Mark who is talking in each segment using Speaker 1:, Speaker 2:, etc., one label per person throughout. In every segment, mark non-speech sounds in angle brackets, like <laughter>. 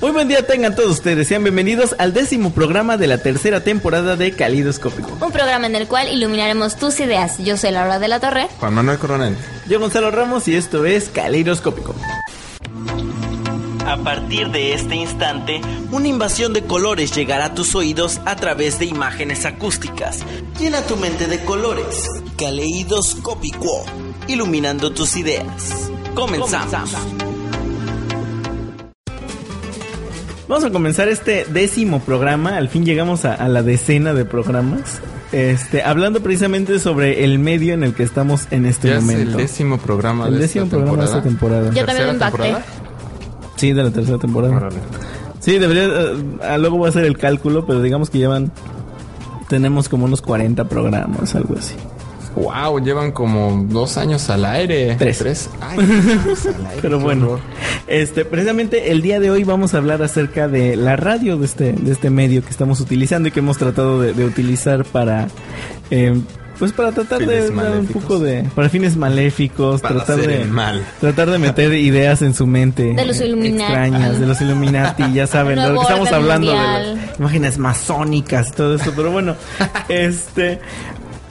Speaker 1: Muy buen día tengan todos ustedes, sean bienvenidos al décimo programa de la tercera temporada de Calidoscópico.
Speaker 2: Un programa en el cual iluminaremos tus ideas. Yo soy Laura de la Torre.
Speaker 3: Juan Manuel Coronel.
Speaker 1: Yo Gonzalo Ramos y esto es Calidoscópico.
Speaker 4: A partir de este instante, una invasión de colores llegará a tus oídos a través de imágenes acústicas. Llena tu mente de colores. Caleidoscópico, iluminando tus ideas. Comenzamos.
Speaker 1: Vamos a comenzar este décimo programa. Al fin llegamos a, a la decena de programas. Este, hablando precisamente sobre el medio en el que estamos en este
Speaker 3: Ya es
Speaker 1: momento.
Speaker 3: el décimo programa
Speaker 1: El
Speaker 3: de
Speaker 1: décimo
Speaker 3: esta
Speaker 1: programa de esta
Speaker 3: temporada.
Speaker 1: temporada.
Speaker 2: Yo también me
Speaker 3: ¿Tercera
Speaker 2: impacté.
Speaker 3: temporada?
Speaker 1: Sí, de la tercera temporada.
Speaker 3: Órale.
Speaker 1: Sí, debería. ah, luego voy a hacer el cálculo, pero digamos que llevan. Tenemos como unos 40 programas, algo así.
Speaker 3: Wow, llevan como dos años al aire.
Speaker 1: Tres.
Speaker 3: Ay, <laughs> años al aire,
Speaker 1: Pero bueno,
Speaker 3: horror.
Speaker 1: este, precisamente el día de hoy vamos a hablar acerca de la radio de este, de este medio que estamos utilizando y que hemos tratado de, de utilizar para, eh, pues para tratar de dar un poco de, para fines maléficos,
Speaker 3: Para
Speaker 1: tratar
Speaker 3: hacer
Speaker 1: de,
Speaker 3: el mal.
Speaker 1: tratar de meter <laughs> ideas en su mente,
Speaker 2: De los Illuminati.
Speaker 1: extrañas, de los Illuminati, ya <laughs> saben, de lo que estamos hablando de las imágenes masónicas y todo esto, pero bueno, este.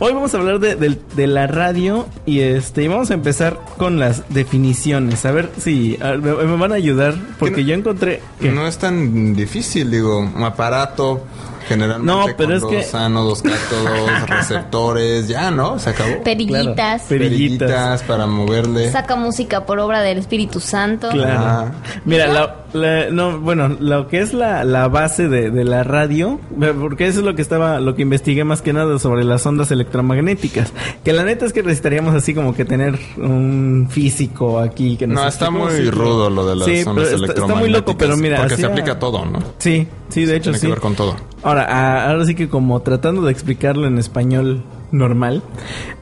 Speaker 1: Hoy vamos a hablar de, del- de la radio y este y vamos a empezar con las definiciones. A ver si a- me, me van a ayudar porque
Speaker 3: no-
Speaker 1: yo encontré que
Speaker 3: No es tan difícil, digo, un aparato generalmente
Speaker 1: No, pero
Speaker 3: con
Speaker 1: es
Speaker 3: dos
Speaker 1: que-
Speaker 3: ánodos, cátodos, <laughs> receptores, ya, ¿no? Se acabó.
Speaker 2: Perillitas.
Speaker 1: Claro. Perillitas.
Speaker 3: Perillitas para moverle.
Speaker 2: Saca música por obra del Espíritu Santo.
Speaker 1: Claro.
Speaker 3: Ah.
Speaker 1: Mira, la, la- no, bueno, lo que es la, la base de, de la radio, eh, porque eso es lo que estaba, lo que investigué más que nada sobre las ondas electromagnéticas. Que la neta es que necesitaríamos así como que tener un físico aquí que nos
Speaker 3: No, está muy
Speaker 1: se-
Speaker 3: rudo lo de las
Speaker 1: Sí,
Speaker 3: ondas
Speaker 1: está-
Speaker 3: electromagnéticas.
Speaker 1: Está muy loco, pero mira.
Speaker 3: Porque se aplica a todo, ¿no?
Speaker 1: Sí, sí, de hecho
Speaker 3: Tiene
Speaker 1: sí.
Speaker 3: que ver con todo.
Speaker 1: Ahora, ahora sí que como tratando de explicarlo en español normal,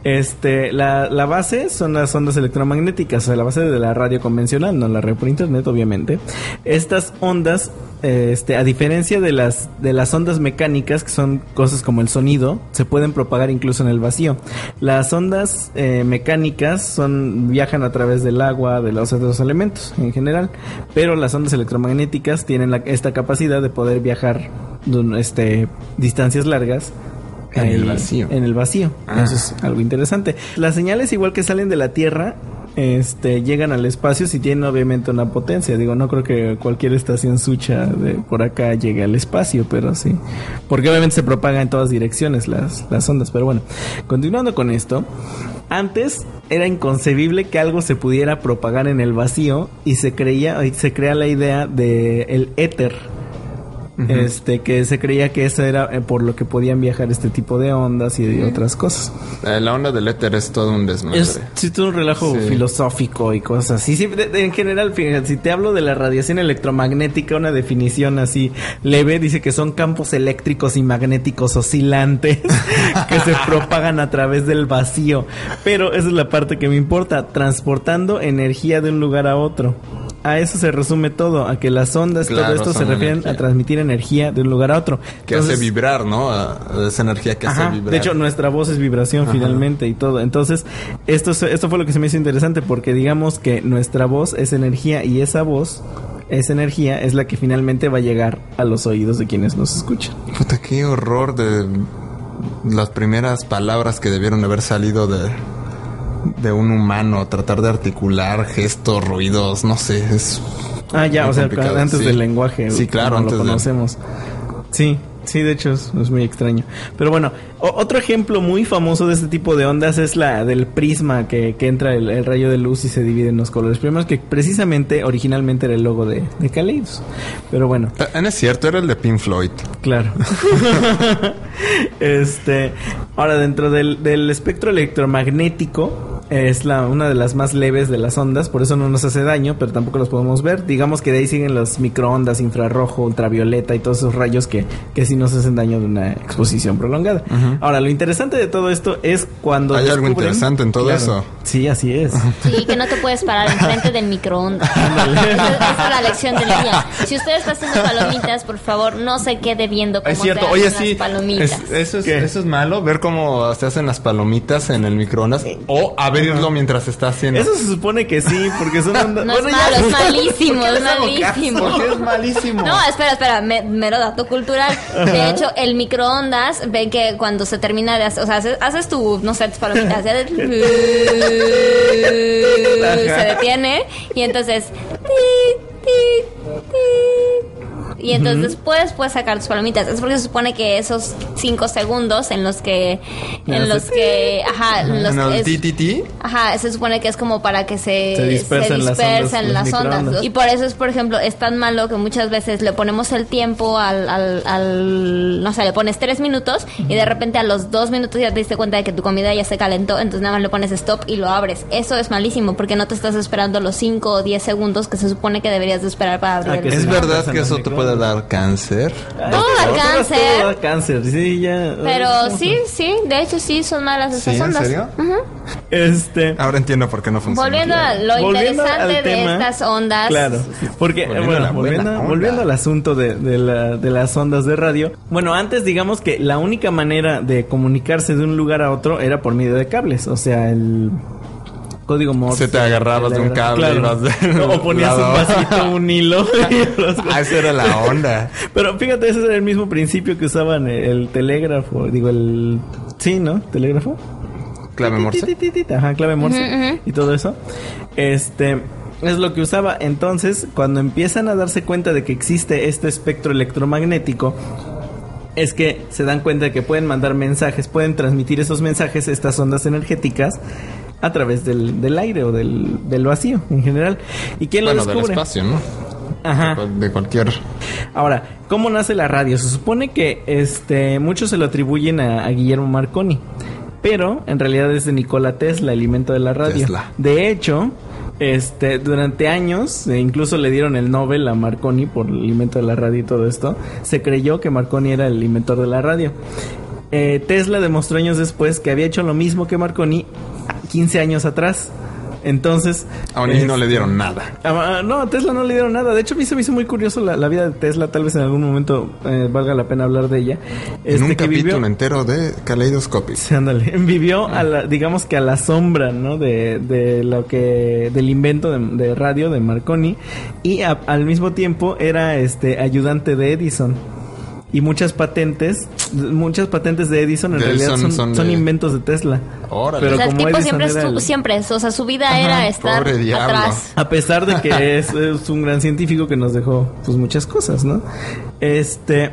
Speaker 1: este, la, la base son las ondas electromagnéticas, o sea, la base de la radio convencional, no la radio por internet, obviamente. Estas ondas, eh, este, a diferencia de las, de las ondas mecánicas, que son cosas como el sonido, se pueden propagar incluso en el vacío. Las ondas eh, mecánicas son, viajan a través del agua, de los otros elementos en general, pero las ondas electromagnéticas tienen la- esta capacidad de poder viajar este, distancias largas.
Speaker 3: En
Speaker 1: ahí,
Speaker 3: el vacío.
Speaker 1: En el vacío.
Speaker 3: Ah.
Speaker 1: Eso es algo interesante. Las señales, igual que salen de la Tierra, este, llegan al espacio si tienen obviamente una potencia. Digo, no creo que cualquier estación sucha de por acá llegue al espacio, pero sí. Porque obviamente se propaga en todas direcciones las, las ondas. Pero bueno, continuando con esto. Antes era inconcebible que algo se pudiera propagar en el vacío y se creía, se crea la idea de el éter. Este, que se creía que eso era eh, por lo que podían viajar este tipo de ondas y de otras cosas.
Speaker 3: Eh, La onda del éter es todo un desmadre.
Speaker 1: Es sí, todo un relajo
Speaker 3: Sí.
Speaker 1: filosófico y cosas así. Sí, de- de- en general, fíjate, si te hablo de la radiación electromagnética, una definición así leve, dice que son campos eléctricos y magnéticos oscilantes <laughs> que se propagan a través del vacío. Pero esa es la parte que me importa, transportando energía de un lugar a otro. A eso se resume todo, a que las ondas,
Speaker 3: Claro,
Speaker 1: todo esto se refieren
Speaker 3: energía.
Speaker 1: a transmitir energía de un lugar a otro.
Speaker 3: que
Speaker 1: Entonces-
Speaker 3: hace vibrar, ¿no? A- esa energía que
Speaker 1: Ajá,
Speaker 3: hace vibrar.
Speaker 1: De hecho, nuestra voz es vibración
Speaker 3: Ajá.
Speaker 1: finalmente y todo. Entonces, esto, es- esto fue lo que se me hizo interesante porque digamos que nuestra voz es energía y esa voz, esa energía es la que finalmente va a llegar a los oídos de quienes nos escuchan.
Speaker 3: Puta, qué horror de las primeras palabras que debieron haber salido de, de un humano. Tratar de articular gestos, ruidos, no sé, es...
Speaker 1: Ah, ya, o sea,
Speaker 3: complicado,
Speaker 1: antes
Speaker 3: sí.
Speaker 1: del lenguaje.
Speaker 3: Sí, claro, antes
Speaker 1: lo conocemos. Sí, sí, de hecho es, es muy extraño. Pero bueno, o- otro ejemplo muy famoso de este tipo de ondas es la del prisma que, que entra el, el rayo de luz y se divide en los colores primos, que precisamente originalmente era el logo de, de Kaleidos. Pero bueno,
Speaker 3: Ah, No es cierto, era el de Pink Floyd.
Speaker 1: Claro. <laughs> este, ahora dentro del, del espectro electromagnético es la una de las más leves de las ondas, por eso no nos hace daño, pero tampoco los podemos ver. Digamos que de ahí siguen las microondas, infrarrojo, ultravioleta y todos esos rayos que, que sí nos hacen daño de una exposición prolongada. Ahora, lo interesante de todo esto es cuando
Speaker 3: Hay algo interesante en todo eso.
Speaker 1: Sí, así es.
Speaker 2: Sí, que no te puedes parar enfrente del microondas. Esa, es la lección del día. Si usted está haciendo palomitas, por favor, no se quede viendo cómo
Speaker 3: Es cierto,
Speaker 2: se
Speaker 3: oye,
Speaker 2: hacen
Speaker 3: sí.
Speaker 2: las palomitas.
Speaker 3: es- eso, es,
Speaker 1: ¿Qué?
Speaker 3: eso es malo, ver cómo se hacen las palomitas en el microondas. O a abrirlo mientras está haciendo.
Speaker 1: Eso se supone que sí, porque son <laughs> ondas.
Speaker 2: No es malo, es malísimo, es malísimo.
Speaker 3: ¿Por qué <laughs> es malísimo?
Speaker 2: No, espera, espera, me- mero dato cultural. De hecho, el microondas, ven que cuando se termina de hacer, o sea, haces, haces tu, no sé, tus palomitas, <laughs> se detiene y entonces. Y entonces después puedes sacar tus palomitas. Es porque se supone que esos cinco segundos en los que, en los que, ajá, en los es-. Ajá, se supone que es como para que se,
Speaker 1: Se dispersen ondas,
Speaker 2: las ondas. Y por eso es, por ejemplo, es tan malo que muchas veces le ponemos el tiempo al, al, al- no sé, le pones tres minutos y de repente a los dos minutos ya te diste cuenta de que tu comida ya se calentó, entonces nada más le pones stop y lo abres. Eso es malísimo porque no te estás esperando los cinco o diez segundos que se supone que deberías de esperar para abrir
Speaker 1: Ah,
Speaker 2: el
Speaker 3: ¿Es verdad que eso te puede
Speaker 1: microondas.
Speaker 3: dar cáncer?
Speaker 2: Todo da
Speaker 1: Todo
Speaker 2: cáncer.
Speaker 1: da cáncer, sí, ya.
Speaker 2: Pero
Speaker 1: ¿cómo
Speaker 2: sí, sí, de hecho sí son malas esas
Speaker 3: ¿Sí? ¿En
Speaker 2: ondas.
Speaker 3: serio?
Speaker 2: Ujú.
Speaker 1: Este.
Speaker 3: Ahora entiendo por qué no funciona.
Speaker 2: Volviendo a lo
Speaker 1: Volviendo
Speaker 2: interesante
Speaker 1: al
Speaker 2: de
Speaker 1: tema,
Speaker 2: estas ondas.
Speaker 1: Claro, porque
Speaker 3: Volviendo a
Speaker 1: bueno,
Speaker 3: buena
Speaker 1: volviendo, volviendo al asunto de, de la- de las ondas de radio. Bueno, antes digamos que la única manera de comunicarse de un lugar a otro era por medio de cables, o sea, el código Morse.
Speaker 3: Se te agarrabas de un cable y ibas del
Speaker 1: o ponías un vasito, un hilo.
Speaker 3: Ah, esa era la onda.
Speaker 1: Pero fíjate, ese era el mismo principio que usaban el telégrafo, digo el sí, ¿no? Telégrafo.
Speaker 3: Clave morse.
Speaker 1: Ajá, clave morse y todo eso. Este es lo que usaba. Entonces, cuando empiezan a darse cuenta de que existe este espectro electromagnético, es que se dan cuenta de que pueden mandar mensajes, pueden transmitir esos mensajes, estas ondas energéticas, a través del, del aire o del, del vacío en general. ¿Y quién
Speaker 3: Bueno,
Speaker 1: lo
Speaker 3: del
Speaker 1: descubre?
Speaker 3: espacio, ¿no?
Speaker 1: Ajá.
Speaker 3: De cualquier.
Speaker 1: Ahora, ¿cómo nace la radio? Se supone que este muchos se lo atribuyen a, a Guillermo Marconi, pero en realidad es de Nikola Tesla, el invento de la radio.
Speaker 3: Tesla.
Speaker 1: De hecho, este durante años, e incluso le dieron el Nobel a Marconi por el invento de la radio y todo esto. Se creyó que Marconi era el inventor de la radio. Eh, Tesla demostró años después que había hecho lo mismo que Marconi 15 años atrás. Entonces,
Speaker 3: Aún así no
Speaker 1: este,
Speaker 3: le dieron nada.
Speaker 1: Ah, no, a Tesla no le dieron nada. De hecho, a mí se me hizo muy curioso la, la vida de Tesla. Tal vez en algún momento eh, valga la pena hablar de ella.
Speaker 3: en un
Speaker 1: Este, que
Speaker 3: capítulo
Speaker 1: vivió,
Speaker 3: entero de Kaleidoscopic.
Speaker 1: Sí, ándale, <laughs> vivió a la, digamos que a la sombra, ¿no? De, de lo que, del invento de, de radio de Marconi y a- al mismo tiempo era este ayudante de Edison. Y muchas patentes, muchas patentes de Edison en
Speaker 3: De
Speaker 1: realidad
Speaker 3: Edison
Speaker 1: son,
Speaker 3: son
Speaker 1: son
Speaker 3: de-
Speaker 1: inventos de Tesla.
Speaker 3: Órale.
Speaker 1: Pero
Speaker 2: o sea, el
Speaker 1: como
Speaker 2: tipo
Speaker 1: Edison
Speaker 2: siempre,
Speaker 1: era el-
Speaker 2: siempre, o sea, su vida
Speaker 1: Ajá,
Speaker 2: era estar atrás.
Speaker 1: A pesar de que <laughs> es, es un gran científico que nos dejó pues muchas cosas, ¿no? Este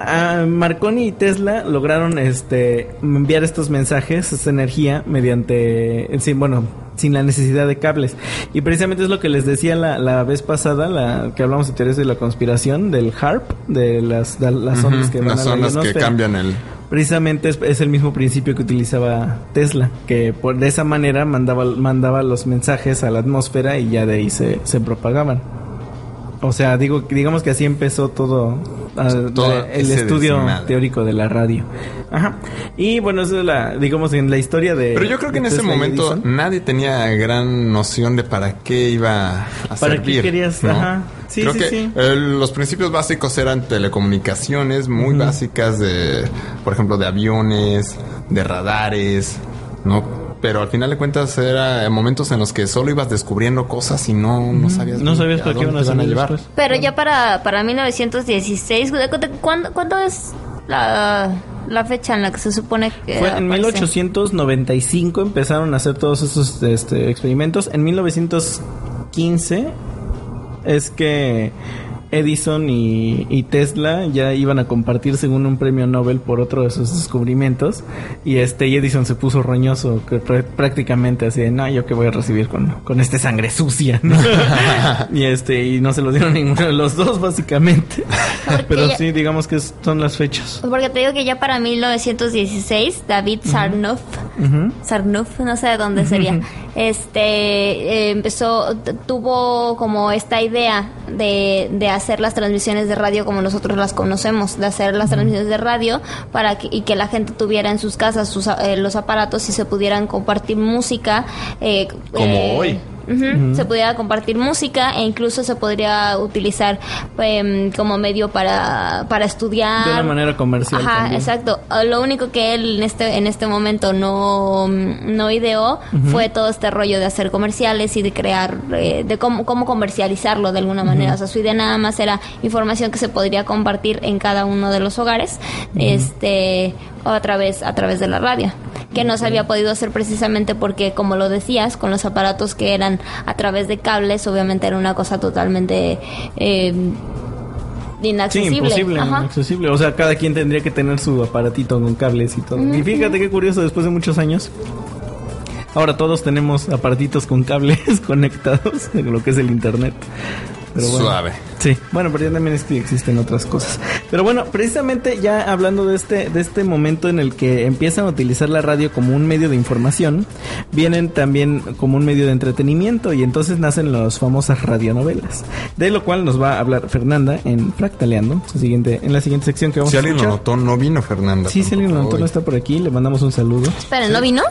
Speaker 1: ah, Marconi y Tesla lograron este enviar estos mensajes, esta energía mediante sí, bueno, sin la necesidad de cables. Y precisamente es lo que les decía la, la vez pasada, la que hablamos de teorías de la conspiración del HARP, de las, de las ondas que van
Speaker 3: Las
Speaker 1: a la
Speaker 3: ondas que
Speaker 1: ionosfera.
Speaker 3: cambian el.
Speaker 1: Precisamente es, es el mismo principio que utilizaba Tesla, que por de esa manera mandaba, mandaba los mensajes a la atmósfera y ya de ahí se, se propagaban. O sea, digo, digamos que así empezó todo, ah,
Speaker 3: Todo
Speaker 1: la- el estudio teórico de la radio. Ajá. Y bueno, eso es la, digamos, en la historia de.
Speaker 3: Pero yo creo que en ese momento
Speaker 1: Edison.
Speaker 3: nadie tenía gran noción de para qué iba a
Speaker 1: ¿Para qué querías?
Speaker 3: ¿no?
Speaker 1: Ajá. Sí,
Speaker 3: creo
Speaker 1: sí,
Speaker 3: que
Speaker 1: sí.
Speaker 3: eh, los principios básicos eran telecomunicaciones muy básicas de, por ejemplo, de aviones, de radares, ¿no? Pero al final de cuentas era momentos en los que solo ibas descubriendo cosas y no, no sabías,
Speaker 1: No sabías para qué iban a
Speaker 3: llevar.
Speaker 1: después.
Speaker 2: Pero ya para, para 1916, ¿de- de- ¿cuándo, cuándo es la, la fecha en la que se supone que
Speaker 1: Fue en
Speaker 2: aparece?
Speaker 1: 1895 empezaron a hacer todos esos este, experimentos. En 1915 es que Edison y, y Tesla ya iban a compartir según un premio Nobel por otro de sus descubrimientos. Y este y Edison se puso roñoso que pr- prácticamente así de, no, yo que voy a recibir con, con este sangre sucia. ¿no?" <laughs> y este y no se lo dieron <laughs> ninguno de los dos básicamente. Pero
Speaker 2: ya-
Speaker 1: sí, digamos que son las fechas.
Speaker 2: Pues Porque te digo que ya para 1916, David Sarnoff,
Speaker 1: Ujú.
Speaker 2: Sarnoff, no sé de dónde sería, este, eh, empezó, tuvo como esta idea de, de hacer las transmisiones de radio como nosotros las conocemos, de hacer las transmisiones de radio para que, y que la gente tuviera en sus casas sus, eh, los aparatos y se pudieran compartir música. eh,
Speaker 3: Como
Speaker 2: eh, Se pudiera compartir música e incluso se podría utilizar em, como medio para, para estudiar.
Speaker 1: De una manera comercial
Speaker 2: Ajá,
Speaker 1: también.
Speaker 2: exacto. Ah, Lo único que él en este, en este momento no, no ideó fue todo este rollo de hacer comerciales y de crear, eh, de cómo, cómo comercializarlo de alguna manera. O sea, su idea nada más era información que se podría compartir en cada uno de los hogares, este, o a través, a través de la radio. Que no se había podido hacer precisamente porque, como lo decías, con los aparatos que eran a través de cables, obviamente era una cosa totalmente eh,
Speaker 1: Sí,
Speaker 2: inaccesible.
Speaker 1: imposible,
Speaker 2: Ajá.
Speaker 1: inaccesible. O sea, cada quien tendría que tener su aparatito con cables y todo. Y fíjate qué curioso, después de muchos años, ahora todos tenemos aparatitos con cables <laughs> conectados en lo que es el internet. Pero bueno.
Speaker 3: Suave.
Speaker 1: Sí, bueno, pero ya también es que existen otras cosas. Pero bueno, precisamente ya hablando de este, de este momento en el que empiezan a utilizar la radio como un medio de información, vienen también como un medio de entretenimiento y entonces nacen las famosas radionovelas. De lo cual nos va a hablar Fernanda en Fractaleando, su siguiente, en la siguiente sección que vamos
Speaker 3: Si
Speaker 1: a
Speaker 3: alguien lo
Speaker 1: escuchar.
Speaker 3: notó, no vino Fernanda.
Speaker 1: Sí, si alguien lo notó, no está por aquí, le mandamos un saludo.
Speaker 2: Esperen, ¿no vino?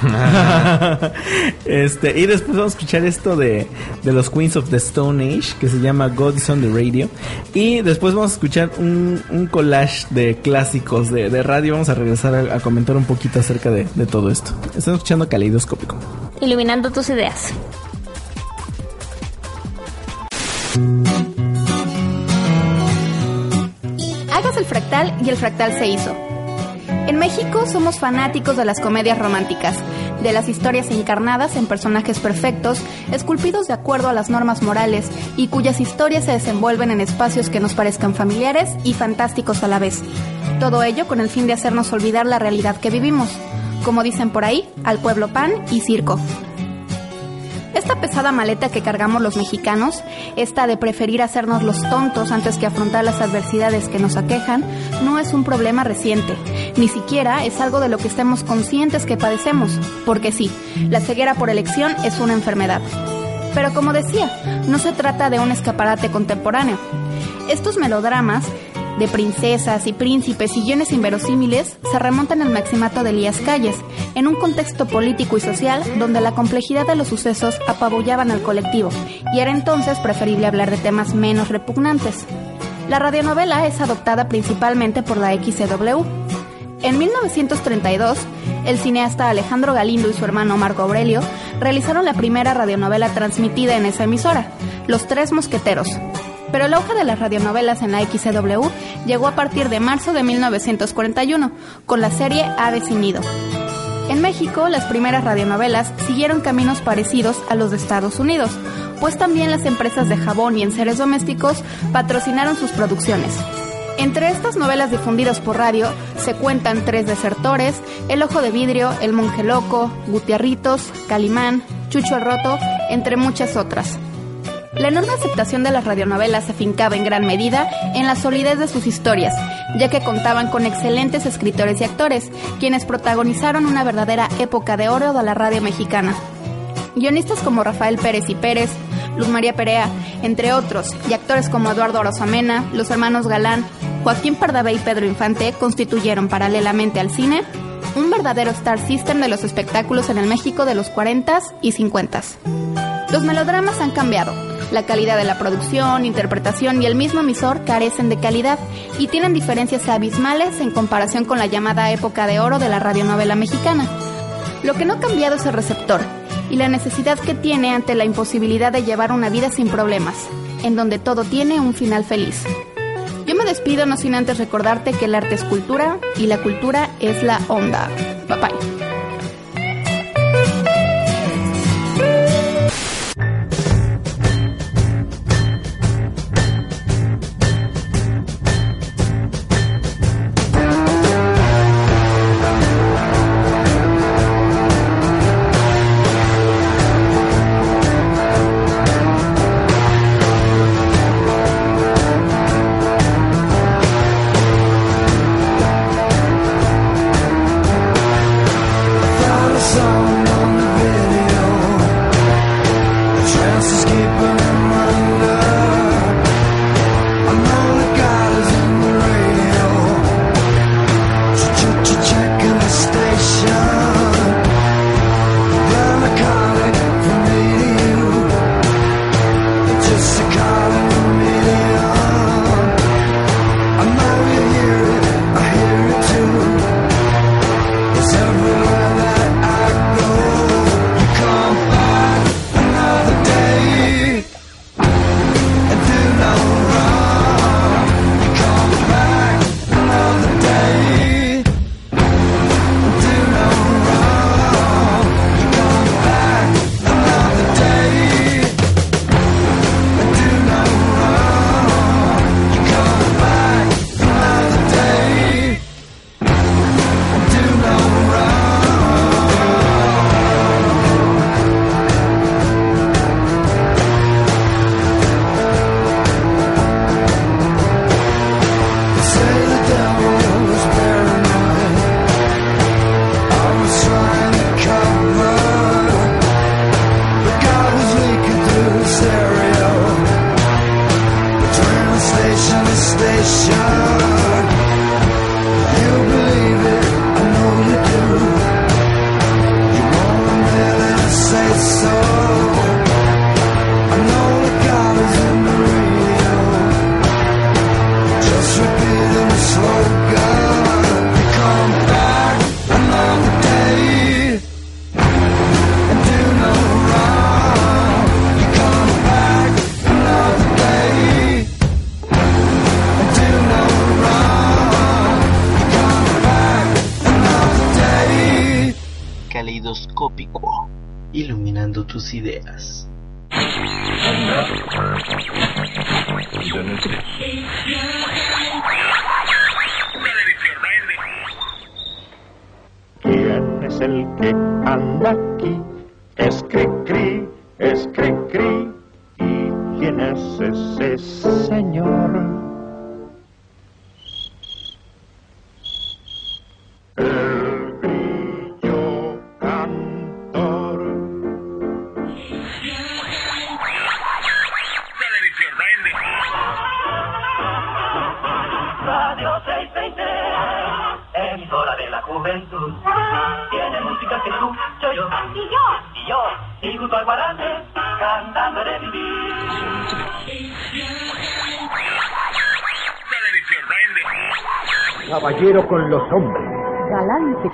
Speaker 2: <laughs>
Speaker 1: este, y después vamos a escuchar esto de, de los Queens of the Stone Age, que se llama God is on the Radio. Y después vamos a escuchar un, un collage de clásicos de, de radio. Vamos a regresar a, a comentar un poquito acerca de, de todo esto. Están escuchando Caleidoscópico.
Speaker 2: Iluminando tus ideas.
Speaker 5: Hagas el fractal y el fractal se hizo. En México somos fanáticos de las comedias románticas, de las historias encarnadas en personajes perfectos, esculpidos de acuerdo a las normas morales y cuyas historias se desenvuelven en espacios que nos parezcan familiares y fantásticos a la vez. Todo ello con el fin de hacernos olvidar la realidad que vivimos. Como dicen por ahí, al pueblo pan y circo. Esta pesada maleta que cargamos los mexicanos, esta de preferir hacernos los tontos antes que afrontar las adversidades que nos aquejan, no es un problema reciente, ni siquiera es algo de lo que estemos conscientes que padecemos, porque sí, la ceguera por elección es una enfermedad. Pero como decía, no se trata de un escaparate contemporáneo. Estos melodramas de princesas y príncipes y guiones inverosímiles se remontan al maximato de Elías Calles, en un contexto político y social donde la complejidad de los sucesos apabullaban al colectivo, y era entonces preferible hablar de temas menos repugnantes. La radionovela es adoptada principalmente por la XCW. En 1932, el cineasta Alejandro Galindo y su hermano Marco Aurelio realizaron la primera radionovela transmitida en esa emisora, Los Tres Mosqueteros, pero el auge de las radionovelas en la XCW llegó a partir de marzo de 1941, con la serie Ave sin nido. En México, las primeras radionovelas siguieron caminos parecidos a los de Estados Unidos, pues también las empresas de jabón y enseres domésticos patrocinaron sus producciones. Entre estas novelas difundidas por radio se cuentan Tres Desertores, El Ojo de Vidrio, El Monje Loco, Gutiarritos, Calimán, Chucho Roto, entre muchas otras. La enorme aceptación de las radionovelas se fincaba en gran medida en la solidez de sus historias, ya que contaban con excelentes escritores y actores, quienes protagonizaron una verdadera época de oro de la radio mexicana. Guionistas como Rafael Pérez y Pérez, Luz María Perea, entre otros, y actores como Eduardo Rosamena, los hermanos Galán, Joaquín Pardavé y Pedro Infante constituyeron paralelamente al cine un verdadero star system de los espectáculos en el México de los 40s y 50s. Los melodramas han cambiado. La calidad de la producción, interpretación y el mismo emisor carecen de calidad y tienen diferencias abismales en comparación con la llamada época de oro de la radionovela mexicana. Lo que no ha cambiado es el receptor y la necesidad que tiene ante la imposibilidad de llevar una vida sin problemas, en donde todo tiene un final feliz. Yo me despido no sin antes recordarte que el arte es cultura y la cultura es la onda. Bye bye.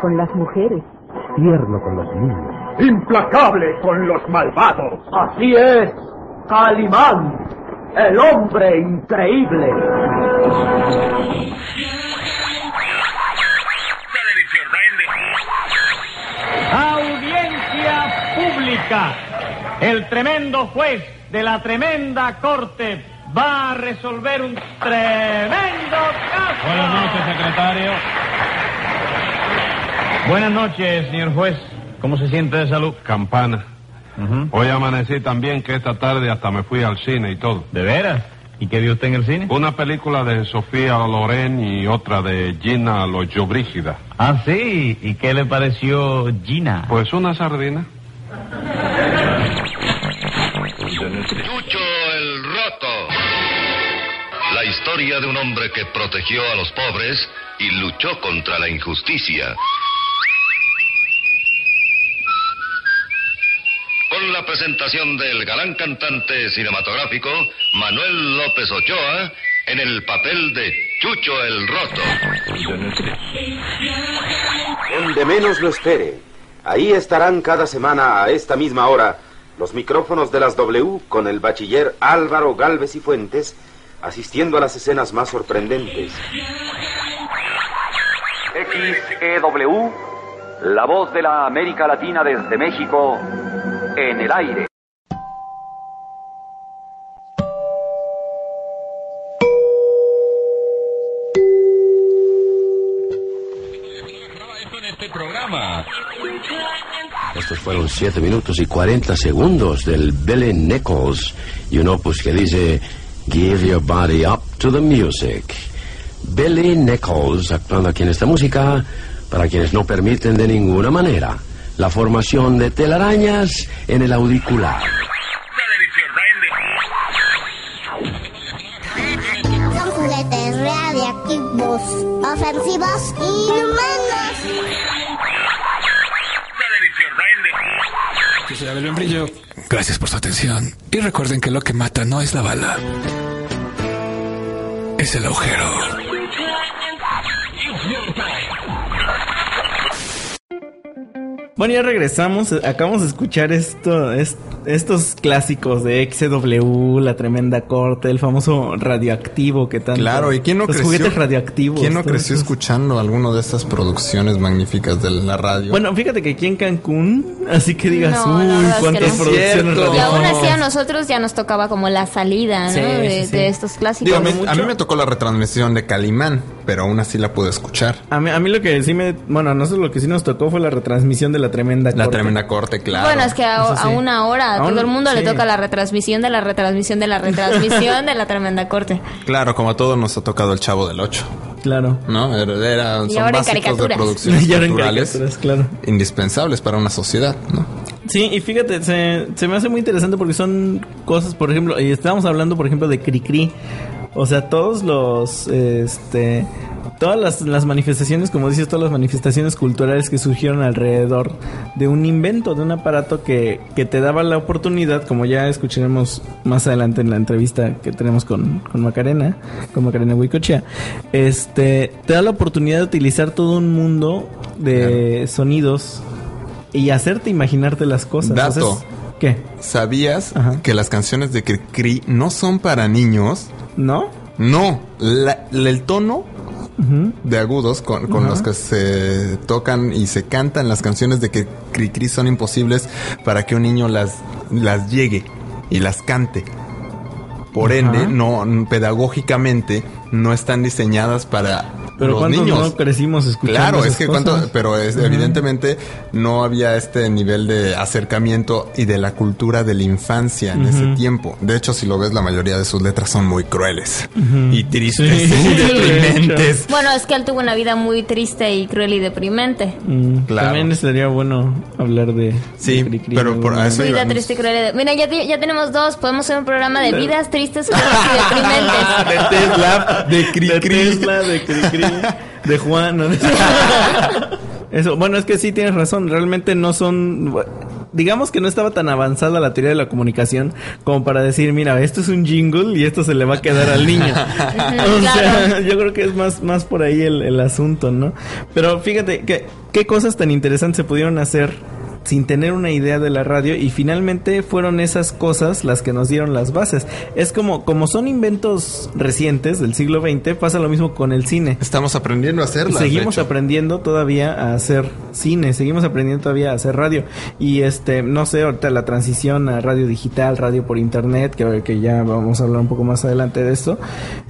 Speaker 6: Con
Speaker 7: las mujeres.
Speaker 6: Tierno con los niños. Implacable con los malvados. Así es, Calimán, el hombre increíble.
Speaker 8: Audiencia pública. El tremendo juez de la tremenda corte va a resolver un tremendo caso. Buenas noches, secretario. Buenas noches, señor juez. ¿Cómo se siente de salud?
Speaker 9: Campana. Hoy amanecí también que esta tarde hasta me fui al cine y todo.
Speaker 8: ¿De veras? ¿Y qué vio usted en el cine?
Speaker 9: Una película de Sofía Loren y otra de Gina Lollobrigida.
Speaker 8: Ah, sí. ¿Y qué le pareció Gina?
Speaker 9: Pues una sardina.
Speaker 10: Chucho el Roto. La historia de un hombre que protegió a los pobres y luchó contra la injusticia. Con la presentación del galán cantante cinematográfico Manuel López Ochoa en el papel de Chucho el Roto.
Speaker 11: Donde menos lo espere. Ahí estarán cada semana a esta misma hora los micrófonos de las W con el bachiller Álvaro Galvez y Fuentes asistiendo a las escenas más sorprendentes.
Speaker 12: XEW, la voz de la América Latina desde México, en el aire.
Speaker 13: Estos fueron 7 minutos y 40 segundos del Billy Nichols y un opus que dice Give your body up to the music. Billy Nichols actuando aquí en esta música para quienes no permiten de ninguna manera la formación de telarañas en el auricular.
Speaker 14: Son juguetes radiactivos, ofensivos y inhumanos.
Speaker 15: Yo soy Abel Membrillo. Gracias por su atención. Y recuerden que lo que mata no es la bala, es el agujero.
Speaker 1: Bueno, ya regresamos. Acabamos de escuchar esto, es- estos clásicos de XW, la tremenda corte, el famoso radioactivo que tanto.
Speaker 3: Claro, ¿y quién no
Speaker 1: Los
Speaker 3: creció?
Speaker 1: juguetes radioactivos.
Speaker 3: ¿Quién no creció
Speaker 1: esos.
Speaker 3: escuchando alguno de estas producciones magníficas de la radio?
Speaker 1: Bueno, fíjate que aquí en Cancún, así que digas,
Speaker 2: No,
Speaker 1: uy,
Speaker 2: la verdad es que
Speaker 1: cuántas producciones
Speaker 3: Cierto.
Speaker 2: Y aún así a nosotros ya nos tocaba como la salida, ¿no?
Speaker 1: Sí,
Speaker 2: de,
Speaker 1: sí,
Speaker 2: de estos clásicos.
Speaker 3: Digo, a, mí, a mí me tocó la retransmisión de Calimán, pero aún así la pude escuchar.
Speaker 1: A mí, a mí lo que sí me... Bueno, a nosotros lo que sí nos tocó fue la retransmisión de la tremenda
Speaker 3: La
Speaker 1: corte.
Speaker 3: tremenda corte, claro.
Speaker 2: Bueno, es que a,
Speaker 1: sí.
Speaker 2: a una hora a todo el mundo le toca la retransmisión de la retransmisión de la retransmisión de la tremenda corte.
Speaker 3: Claro, como a todos nos ha tocado el Chavo del Ocho,
Speaker 1: Claro.
Speaker 3: ¿no? Era, era-
Speaker 2: Y
Speaker 3: son
Speaker 2: ahora en
Speaker 3: básicos de
Speaker 2: caricaturas.
Speaker 3: producciones <laughs>
Speaker 1: Y ahora en
Speaker 3: culturales
Speaker 1: caricaturas, claro.
Speaker 3: indispensables para una sociedad, ¿no?
Speaker 1: Sí, y fíjate, se, se me hace muy interesante porque son cosas, por ejemplo, y estábamos hablando, por ejemplo, de Cricri. O sea, todos los, este, todas las, las manifestaciones, como dices, todas las manifestaciones culturales que surgieron alrededor de un invento, de un aparato que, que te daba la oportunidad, como ya escucharemos más adelante en la entrevista que tenemos con, con Macarena, con Macarena Huicochea, este, te da la oportunidad de utilizar todo un mundo de sonidos y hacerte imaginarte las cosas.
Speaker 3: Dato.
Speaker 1: Entonces, ¿Qué?
Speaker 3: ¿Sabías que las canciones de Cricri no son para niños?
Speaker 1: ¿No?
Speaker 3: No. La- la- el tono de agudos con, con los que se tocan y se cantan las canciones de que Cricri son imposibles para que un niño las, las llegue y las cante. Por ende, no pedagógicamente no están diseñadas para
Speaker 1: Pero
Speaker 3: los
Speaker 1: ¿cuántos
Speaker 3: niños.
Speaker 1: no crecimos escuchando
Speaker 3: Claro, es que
Speaker 1: cosas?
Speaker 3: cuánto, pero es, evidentemente no había este nivel de acercamiento y de la cultura de la infancia en ese tiempo. De hecho, si lo ves, la mayoría de sus letras son muy crueles y tristes
Speaker 1: Sí,
Speaker 3: y <laughs> deprimentes.
Speaker 2: Bueno, es que él tuvo una vida muy triste y cruel y deprimente.
Speaker 1: Mm,
Speaker 3: Claro.
Speaker 1: También sería bueno hablar de.
Speaker 3: Sí,
Speaker 1: de
Speaker 3: pero por a eso
Speaker 2: Vida
Speaker 3: íbamos.
Speaker 2: triste y cruel. y de- Mira, ya, ya tenemos dos. Podemos hacer un programa de vidas tristes, crueles y deprimentes. <laughs>
Speaker 3: de Tesla, de
Speaker 1: De Tesla, de de Juan. ¿no? <laughs> Eso, bueno, es que sí tienes razón. Realmente no son. Digamos que no estaba tan avanzada la teoría de la comunicación como para decir, mira, esto es un jingle y esto se le va a quedar al niño. <laughs> <laughs> o sea, yo creo que es más, más por ahí el, el asunto, ¿no? Pero fíjate, que, qué cosas tan interesantes se pudieron hacer sin tener una idea de la radio y finalmente fueron esas cosas las que nos dieron las bases. Es como como son inventos recientes del siglo XX, pasa lo mismo con el cine.
Speaker 3: Estamos aprendiendo a hacerlas.
Speaker 1: Seguimos aprendiendo todavía a hacer cine, seguimos aprendiendo todavía a hacer radio y este no sé, ahorita la transición a radio digital, radio por internet, que, que ya vamos a hablar un poco más adelante de esto.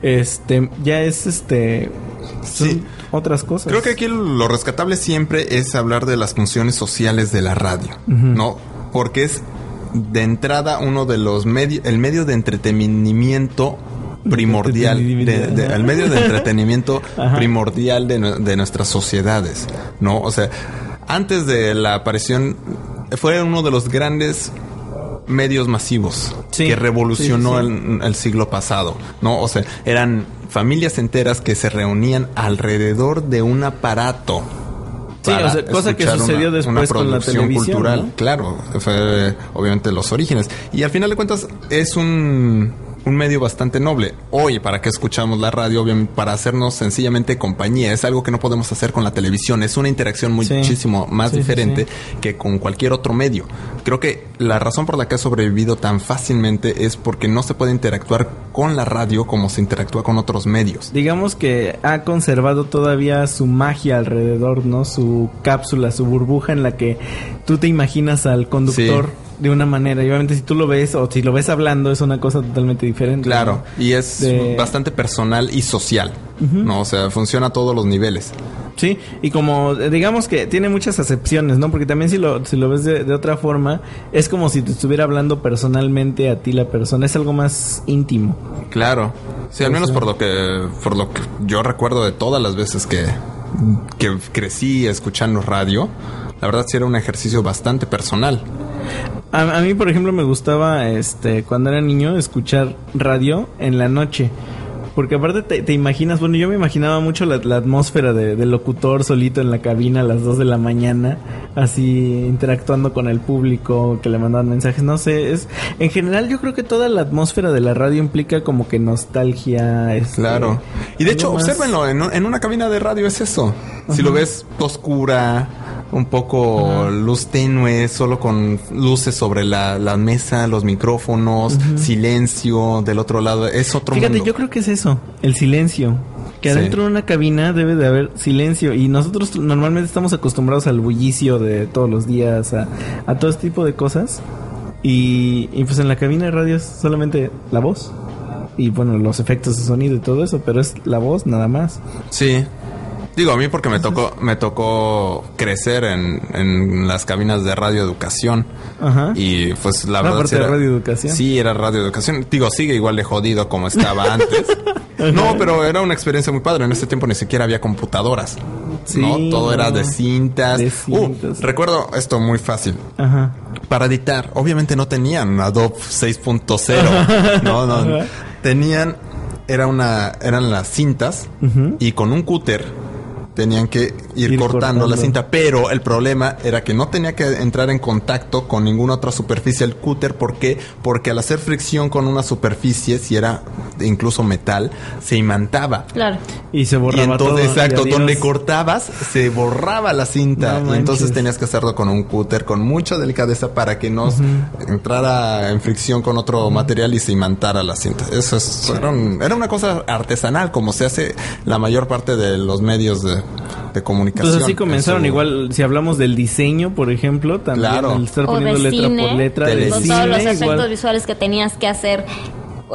Speaker 1: Este ya es este son otras cosas.
Speaker 3: Creo que aquí lo rescatable siempre es hablar de las funciones sociales de la radio. ¿no? Porque es de entrada uno de los medios, el medio de entretenimiento primordial, de, de- el medio de entretenimiento <laughs> primordial de, de nuestras sociedades, ¿no? O sea, antes de la aparición fue uno de los grandes medios masivos
Speaker 1: Sí,
Speaker 3: que revolucionó
Speaker 1: sí, sí.
Speaker 3: El, el siglo pasado, ¿no? O sea, eran familias enteras que se reunían alrededor de un aparato.
Speaker 1: Sí, o sea, cosa que sucedió
Speaker 3: una-
Speaker 1: después
Speaker 3: una
Speaker 1: con la televisión,
Speaker 3: cultural.
Speaker 1: ¿no?
Speaker 3: Claro, fue obviamente los orígenes. Y al final de cuentas es un, un medio bastante noble. Hoy, ¿para qué escuchamos la radio? Obviamente, para hacernos sencillamente compañía. Es algo que no podemos hacer con la televisión. Es una interacción
Speaker 1: Sí.
Speaker 3: muchísimo más
Speaker 1: Sí,
Speaker 3: diferente
Speaker 1: sí.
Speaker 3: que con cualquier otro medio. Creo que la razón por la que ha sobrevivido tan fácilmente es porque no se puede interactuar con la radio como se interactúa con otros medios.
Speaker 1: digamos que ha conservado todavía su magia alrededor, ¿no? Su cápsula, su burbuja en la que tú te imaginas al conductor de una manera. Y obviamente si tú lo ves o si lo ves hablando es una cosa totalmente diferente.
Speaker 3: Claro,
Speaker 1: ¿no?
Speaker 3: y es
Speaker 1: De-
Speaker 3: bastante personal y social. No, o sea, funciona a todos los niveles.
Speaker 1: Sí, y como eh, digamos que tiene muchas acepciones, ¿no? Porque también si lo, si lo ves de, de otra forma, es como si te estuviera hablando personalmente a ti la persona, es algo más íntimo.
Speaker 3: Claro. Sí, al menos por lo que por lo que yo recuerdo de todas las veces que que crecí escuchando radio, la verdad sí era un ejercicio bastante personal.
Speaker 1: A, a mí, por ejemplo, me gustaba, este, cuando era niño, escuchar radio en la noche. Porque aparte te, te imaginas, bueno, yo me imaginaba mucho la, la atmósfera de- del locutor solito en la cabina a las 2 de la mañana, así interactuando con el público, que le mandaban mensajes, no sé, es en general yo creo que toda la atmósfera de la radio implica como que nostalgia, este,
Speaker 3: Claro. Y de hecho,
Speaker 1: más-
Speaker 3: obsérvenlo, en, un- en una cabina de radio es eso. Si lo ves oscura, un poco luz tenue, solo con luces sobre la, la mesa, los micrófonos, silencio del otro lado, es otro
Speaker 1: Fíjate,
Speaker 3: mundo.
Speaker 1: yo creo que es eso, el silencio. Que
Speaker 3: Sí.
Speaker 1: adentro de una cabina debe de haber silencio y nosotros normalmente estamos acostumbrados al bullicio de todos los días, a, a todo este tipo de cosas. Y, y pues en la cabina de radio es solamente la voz. Y bueno, los efectos de sonido y todo eso, pero es la voz nada más.
Speaker 3: Sí. Digo, a mí porque me tocó, me tocó crecer en, en las cabinas de radioeducación.
Speaker 1: Ajá.
Speaker 3: Y pues la verdad
Speaker 1: aparte
Speaker 3: sí
Speaker 1: de
Speaker 3: era,
Speaker 1: radioeducación.
Speaker 3: Sí, era radioeducación. Digo, sigue igual de jodido como estaba antes. <laughs> no, pero era una experiencia muy padre. En ese tiempo ni siquiera había computadoras.
Speaker 1: Sí,
Speaker 3: ¿no? Todo era de cintas.
Speaker 1: De
Speaker 3: Uh,
Speaker 1: cintas.
Speaker 3: recuerdo esto muy fácil.
Speaker 1: Ajá.
Speaker 3: Para editar, obviamente no tenían Adobe 6.0. <laughs> no, no.
Speaker 1: Ajá.
Speaker 3: Tenían era una, eran las cintas
Speaker 1: Ujú.
Speaker 3: y con un cúter tenían que ir,
Speaker 1: Ir
Speaker 3: cortando,
Speaker 1: cortando.
Speaker 3: la cinta, pero el problema era que no tenía que entrar en contacto con ninguna otra superficie el cúter, ¿por qué? Porque al hacer fricción con una superficie, si era incluso metal, se imantaba.
Speaker 2: Claro.
Speaker 1: Y se borraba
Speaker 3: y entonces,
Speaker 1: todo,
Speaker 3: exacto,
Speaker 1: adiós.
Speaker 3: donde cortabas se borraba la cinta
Speaker 1: No
Speaker 3: y entonces tenías que hacerlo con un cúter con mucha delicadeza para que no entrara en fricción con otro material y se imantara la cinta. Eso es, era, un- era una cosa artesanal como se hace la mayor parte de los medios de, de comunicación.
Speaker 1: Pues así comenzaron igual, si hablamos del diseño, por ejemplo, también
Speaker 3: Claro.
Speaker 1: el estar
Speaker 2: O
Speaker 1: poniendo
Speaker 2: de
Speaker 1: letra
Speaker 2: cine,
Speaker 1: por letra, de
Speaker 2: con
Speaker 1: cine,
Speaker 2: todos los efectos
Speaker 1: igual.
Speaker 2: visuales que tenías que hacer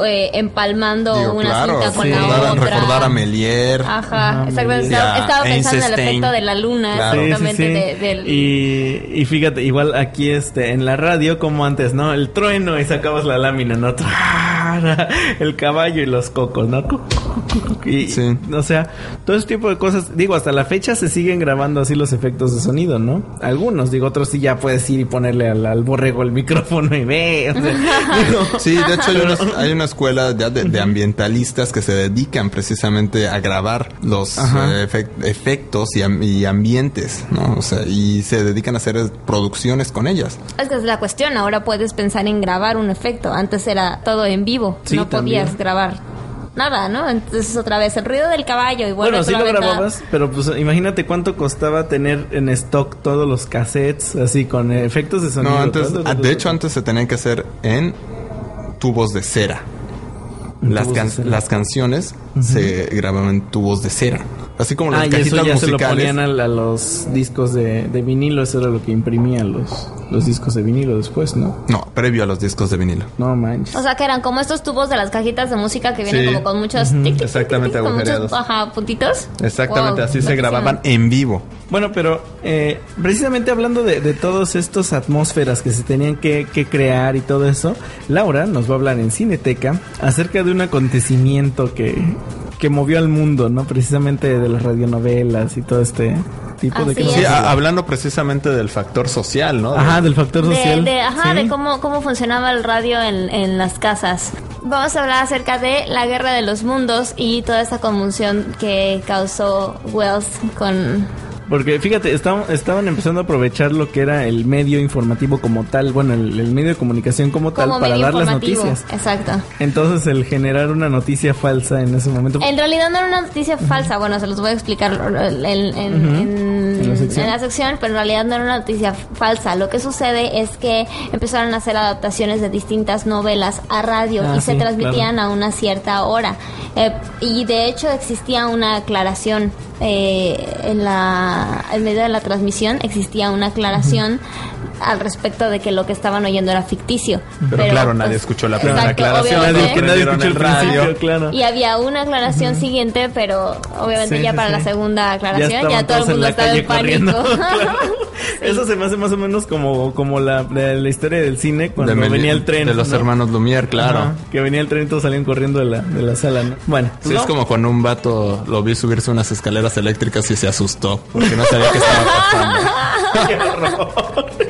Speaker 2: eh, empalmando
Speaker 3: Digo,
Speaker 2: una
Speaker 3: claro,
Speaker 2: cinta con
Speaker 3: recordar,
Speaker 2: la otra.
Speaker 3: recordar a Melier.
Speaker 2: Ajá, exactamente.
Speaker 3: Y
Speaker 2: Estaba, pensando en el efecto de la luna,
Speaker 3: Claro.
Speaker 2: exactamente.
Speaker 1: Sí, sí, sí.
Speaker 2: de- del-
Speaker 1: Y, y fíjate, igual aquí este en la radio, como antes, ¿no? El trueno y sacabas la lámina, ¿no? El caballo y los cocos, ¿no? Y, O sea, todo ese tipo de cosas. Digo, hasta la fecha se siguen grabando así los efectos de sonido, ¿no? Algunos, digo, otros sí ya puedes ir y ponerle al, al borrego el micrófono y ve. o sea, <laughs> digo,
Speaker 3: Sí, de hecho hay una, <laughs> hay una escuela ya de, de ambientalistas que se dedican precisamente a grabar los eh, efec- efectos y, am- y ambientes, ¿no? O sea, y se dedican a hacer producciones con ellas.
Speaker 2: Es que es la cuestión, ahora puedes pensar en grabar un efecto. Antes era todo en vivo,
Speaker 3: Sí,
Speaker 2: no podías grabar nada, ¿no? Entonces otra vez el ruido del caballo y
Speaker 1: Bueno, sí lo grababas, pero pues imagínate cuánto costaba tener en stock todos los cassettes, así con efectos de sonido.
Speaker 3: No, antes,
Speaker 1: todo,
Speaker 3: ah,
Speaker 1: todo,
Speaker 3: de hecho antes se tenían que hacer en tubos de cera. Las,
Speaker 1: de
Speaker 3: can-
Speaker 1: cera.
Speaker 3: las canciones se grababan en tubos de cera. Así como las
Speaker 1: Ah, y
Speaker 3: cajitas
Speaker 1: eso ya se lo
Speaker 3: musicales.
Speaker 1: ponían a, a los discos de, de vinilo, eso era lo que imprimían los, los discos de vinilo después, ¿no?
Speaker 3: No, previo a los discos de vinilo.
Speaker 1: No manches.
Speaker 2: O sea, que eran como estos tubos de las cajitas de música que vienen
Speaker 3: Sí.
Speaker 2: como con muchos tic, tic, tic,
Speaker 3: Exactamente,
Speaker 2: tic, con muchos
Speaker 3: agujereados.
Speaker 2: ajá, puntitos.
Speaker 3: Exactamente,
Speaker 2: Wow,
Speaker 3: así se grababan en vivo.
Speaker 1: Bueno, pero eh, precisamente hablando de, de todas estas atmósferas que se tenían que, que crear y todo eso, Laura nos va a hablar en Cineteca acerca de un acontecimiento que, que movió al mundo, ¿no? Precisamente de las radionovelas y todo este tipo de cosas.
Speaker 3: Sí, hablando precisamente del factor social, ¿no?
Speaker 1: Ajá, del factor
Speaker 2: De,
Speaker 1: social.
Speaker 2: de- ajá,
Speaker 1: Sí.
Speaker 2: de cómo, cómo funcionaba el radio en, en las casas. Vamos a hablar acerca de la guerra de los mundos y toda esta conmoción que causó Wells con...
Speaker 1: Porque fíjate, estaban, estaban empezando a aprovechar lo que era el medio informativo como tal, bueno, el, el medio de comunicación como tal para dar las noticias.
Speaker 2: Exacto.
Speaker 1: Entonces el generar una noticia falsa en ese momento...
Speaker 2: En realidad no era una noticia falsa, bueno, se los voy a explicar en,
Speaker 1: la sección.
Speaker 2: en la sección, pero en realidad no era una noticia falsa. Lo que sucede es que empezaron a hacer adaptaciones de distintas novelas a radio
Speaker 1: Ah,
Speaker 2: y se transmitían
Speaker 1: claro.
Speaker 2: a una cierta hora. Eh, y de hecho existía una aclaración eh, en la en medio de la transmisión existía una aclaración al respecto de que lo que estaban oyendo era ficticio.
Speaker 3: Pero, claro,
Speaker 2: pues,
Speaker 3: nadie escuchó la primera
Speaker 2: exacto,
Speaker 3: aclaración. que nadie escuchó el radio.
Speaker 1: claro.
Speaker 2: Y había una aclaración siguiente, pero obviamente
Speaker 1: Sí,
Speaker 2: ya
Speaker 1: sí,
Speaker 2: para
Speaker 1: sí.
Speaker 2: la segunda aclaración ya, todo el
Speaker 1: en
Speaker 2: mundo
Speaker 1: la
Speaker 2: estaba en pánico.
Speaker 1: corriendo. <laughs> Eso se me hace más o menos como, como la, la, la historia del cine cuando
Speaker 3: De
Speaker 1: venía el tren.
Speaker 3: de los
Speaker 1: ¿no?
Speaker 3: hermanos Lumière, claro.
Speaker 1: Ajá, que venía el tren y todos salían corriendo de la, de la sala, ¿no? Bueno,
Speaker 3: Sí, es como cuando un vato lo vi subirse unas escaleras eléctricas y se asustó porque no sabía qué estaba pasando. <laughs>
Speaker 1: Qué horror.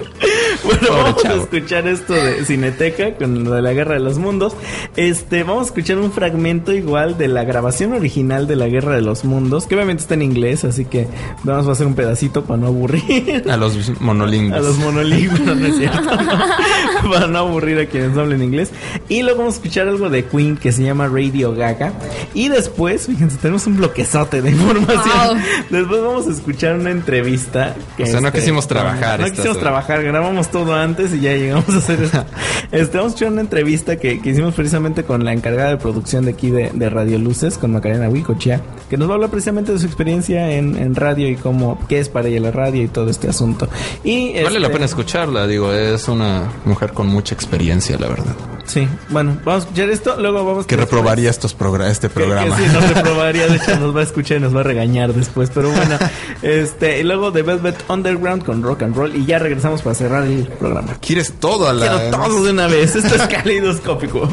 Speaker 1: Bueno,
Speaker 3: Pobre
Speaker 1: vamos a escuchar esto de Cineteca con lo de la Guerra de los Mundos. Este, vamos a escuchar un fragmento igual de la grabación original de la Guerra de los Mundos, que obviamente está en inglés, así que vamos a hacer un pedacito para no aburrir.
Speaker 3: A los monolingües.
Speaker 1: A los monolingües, no, es cierto. no. <laughs> Para no aburrir a quienes no hablen inglés. Y luego vamos a escuchar algo de Queen que se llama Radio Gaga. Y después, fíjense, tenemos un bloquezote de información. Después vamos a escuchar una entrevista.
Speaker 3: O sea, no quisimos trabajar
Speaker 1: No quisimos trabajar, grabamos todo antes y ya llegamos a hacer esto. <laughs> Este, vamos a una entrevista que, que hicimos precisamente con la encargada de producción de aquí de, de Radio Luces, con Macarena Huicochea, que nos va a hablar precisamente de su experiencia en, en radio y cómo, qué es para ella la radio y todo este asunto. Y
Speaker 3: Vale la
Speaker 1: este,
Speaker 3: pena escucharla, digo, es una mujer con mucha experiencia, la verdad.
Speaker 1: Sí, bueno, vamos a escuchar esto, luego vamos
Speaker 3: Que
Speaker 1: después-
Speaker 3: reprobaría estos progra este
Speaker 1: que-
Speaker 3: programa.
Speaker 1: Que, sí, nos <laughs> reprobaría, de hecho nos va a escuchar y nos va a regañar después, pero bueno, <laughs> este, y luego de Velvet Underground con rock and roll y ya regresamos para cerrar el programa.
Speaker 3: ¿Quieres todo a la
Speaker 1: Quiero todo de una vez, esto es calidoscópico.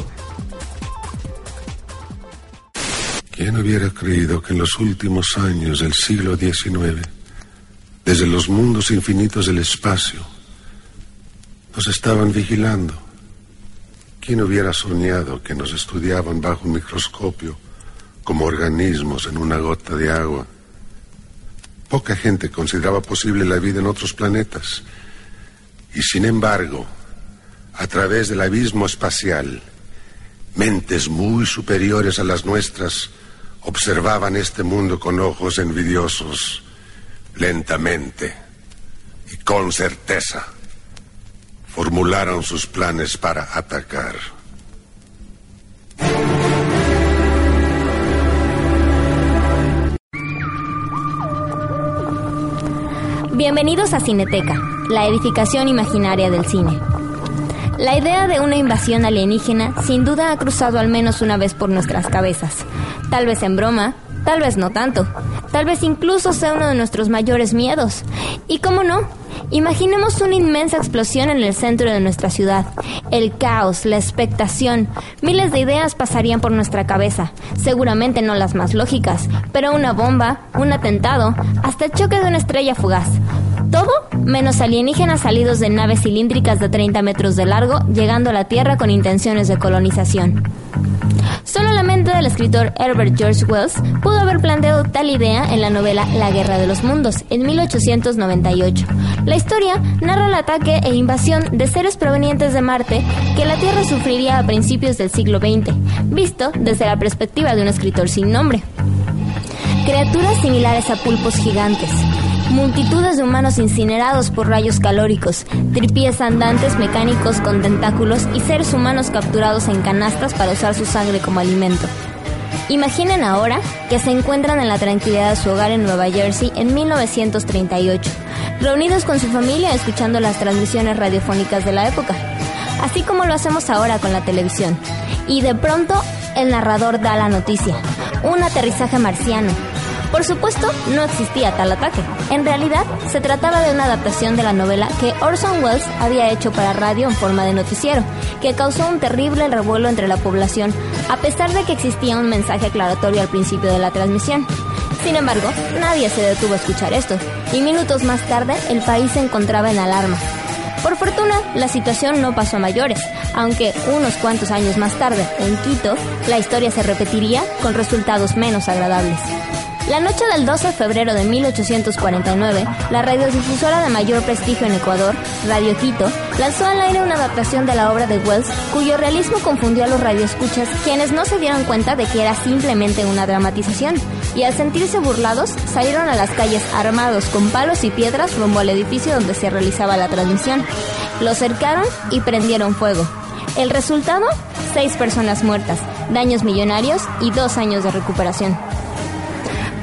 Speaker 16: ¿Quién hubiera creído que en los últimos años del siglo XIX, desde los mundos infinitos del espacio, nos estaban vigilando? ¿Quién hubiera soñado que nos estudiaban bajo un microscopio como organismos en una gota de agua. Poca gente consideraba posible la vida en otros planetas. Y sin embargo, a través del abismo espacial, mentes muy superiores a las nuestras observaban este mundo con ojos envidiosos, lentamente y con certeza. Formularon sus planes para atacar.
Speaker 2: Bienvenidos a Cineteca, la edificación imaginaria del cine. La idea de una invasión alienígena sin duda ha cruzado al menos una vez por nuestras cabezas. Tal vez en broma, tal vez no tanto. Tal vez incluso sea uno de nuestros mayores miedos. Y cómo no, Imaginemos una inmensa explosión en el centro de nuestra ciudad. El caos, la expectación, miles de ideas pasarían por nuestra cabeza. Seguramente no las más lógicas, pero una bomba, un atentado, hasta el choque de una estrella fugaz. Todo menos alienígenas salidos de naves cilíndricas de 30 metros de largo, llegando a la Tierra con intenciones de colonización. Solo la mente del escritor Herbert George Wells pudo haber planteado tal idea en la novela La Guerra de los Mundos, en 1898. La historia narra el ataque e invasión de seres provenientes de Marte que la Tierra sufriría a principios del siglo XX, visto desde la perspectiva de un escritor sin nombre. Criaturas similares a pulpos gigantes, multitudes de humanos incinerados por rayos calóricos, tripies andantes mecánicos con tentáculos y seres humanos capturados en canastas para usar su sangre como alimento. Imaginen ahora que se encuentran en la tranquilidad de su hogar en Nueva Jersey en 1938, reunidos con su familia escuchando las transmisiones radiofónicas de la época, así como lo hacemos ahora con la televisión. Y de pronto el narrador da la noticia, un aterrizaje marciano, por supuesto, no existía tal ataque. En realidad, se trataba de una adaptación de la novela que Orson Welles había hecho para radio en forma de noticiero, que causó un terrible revuelo entre la población, a pesar de que existía un mensaje aclaratorio al principio de la transmisión. Sin embargo, nadie se detuvo a escuchar esto, y minutos más tarde el país se encontraba en alarma. Por fortuna, la situación no pasó a mayores, aunque unos cuantos años más tarde, en Quito, la historia se repetiría con resultados menos agradables. La noche del 12 de febrero de 1849, la radiodifusora de mayor prestigio en Ecuador, Radio Quito, lanzó al aire una adaptación de la obra de Wells, cuyo realismo confundió a los radioescuchas, quienes no se dieron cuenta de que era simplemente una dramatización, y al sentirse burlados, salieron a las calles armados con palos y piedras rumbo al edificio donde se realizaba la transmisión. Lo cercaron y prendieron fuego. El resultado, seis personas muertas, daños millonarios y dos años de recuperación.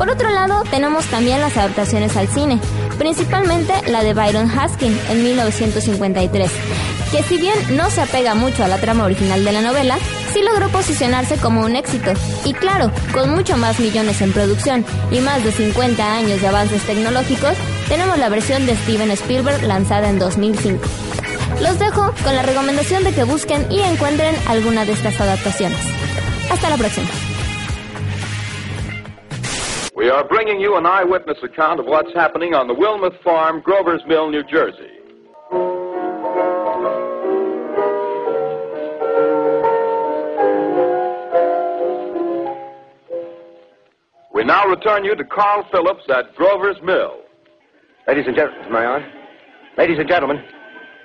Speaker 2: Por otro lado, tenemos también las adaptaciones al cine, principalmente la de Byron Haskin en 1953, que si bien no se apega mucho a la trama original de la novela, sí logró posicionarse como un éxito. Y claro, con mucho más millones en producción y más de 50 años de avances tecnológicos, tenemos la versión de Steven Spielberg lanzada en 2005. Los dejo con la recomendación de que busquen y encuentren alguna de estas adaptaciones. Hasta la próxima.
Speaker 17: Are bringing you an eyewitness account of what's happening on the Wilmuth Farm, Grover's Mill, New Jersey. We now return you to Carl Phillips at Grover's Mill.
Speaker 18: Ladies and gentlemen, my on? Ladies and gentlemen,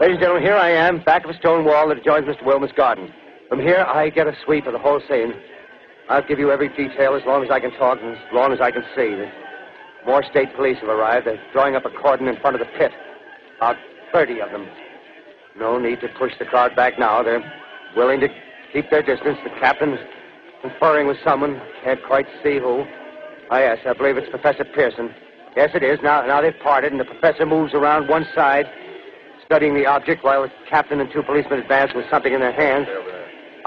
Speaker 18: ladies and gentlemen, here I am, back of a stone wall that adjoins Mr. Wilmot's garden. From here, I get a sweep of the whole scene. I'll give you every detail as long as I can talk and as long as I can see. The more state police have arrived. They're drawing up a cordon in front of the pit. About 30 of them. No need to push the crowd back now. They're willing to keep their distance. The captain's conferring with someone. Can't quite see who. Ah, yes, I believe it's Professor Pearson. Yes, it is. Now, now they've parted, and the professor moves around one side, studying the object, while the captain and two policemen advance with something in their hands.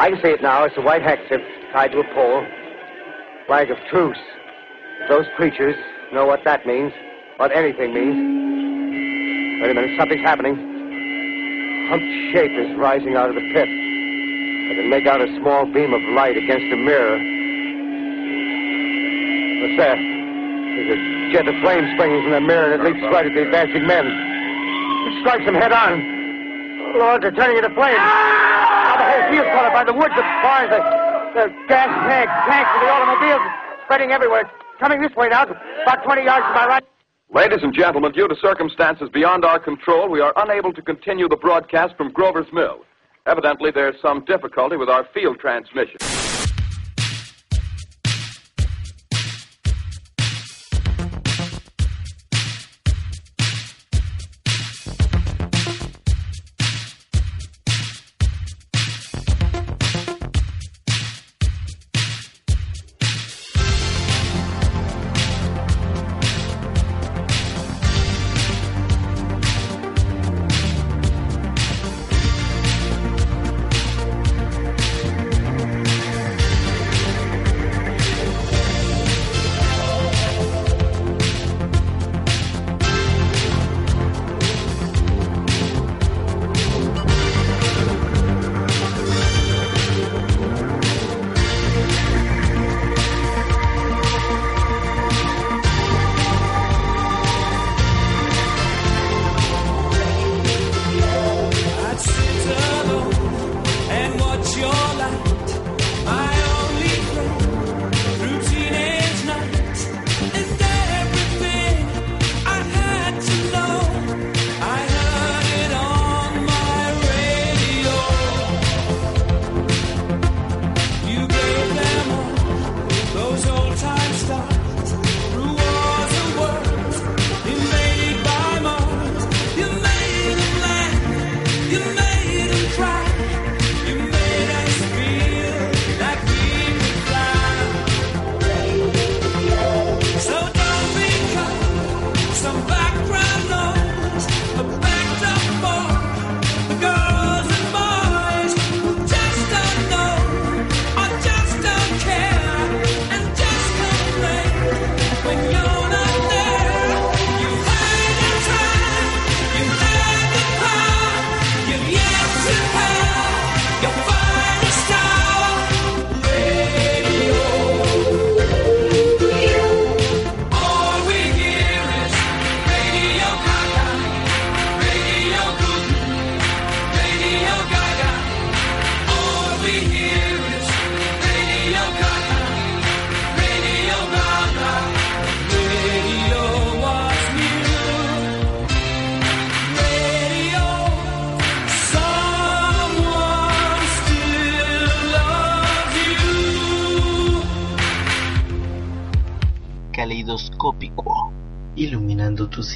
Speaker 18: I can see it now. It's a white handkerchief tied to a pole. Flag of truce. Those creatures know what that means, what anything means. Wait a minute, something's happening. Humped shape is rising out of the pit. I can make out a small beam of light against a mirror. What's that? There's a jet of flame springing from the mirror and it leaps right at the advancing men. It strikes them head on. Lord, they're turning into flames. Now caught up by the woods, the barns, the The gas tanks, tanks of the automobiles spreading everywhere. It's coming this way now, about 20 yards to my right.
Speaker 17: Ladies and gentlemen, due to circumstances beyond our control, we are unable to continue the broadcast from Grover's Mill. Evidently, there's some difficulty with our field transmission.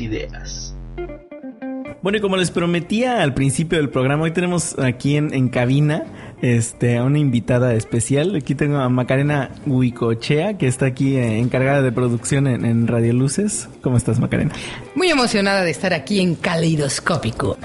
Speaker 4: Ideas.
Speaker 1: Bueno, y como les prometía al principio del programa, hoy tenemos aquí en cabina este, a una invitada especial. Aquí tengo a Macarena Huicochea, que está aquí eh, encargada de producción en, en Radio Luces. ¿Cómo estás, Macarena?
Speaker 19: Muy emocionada de estar aquí en Caleidoscópico.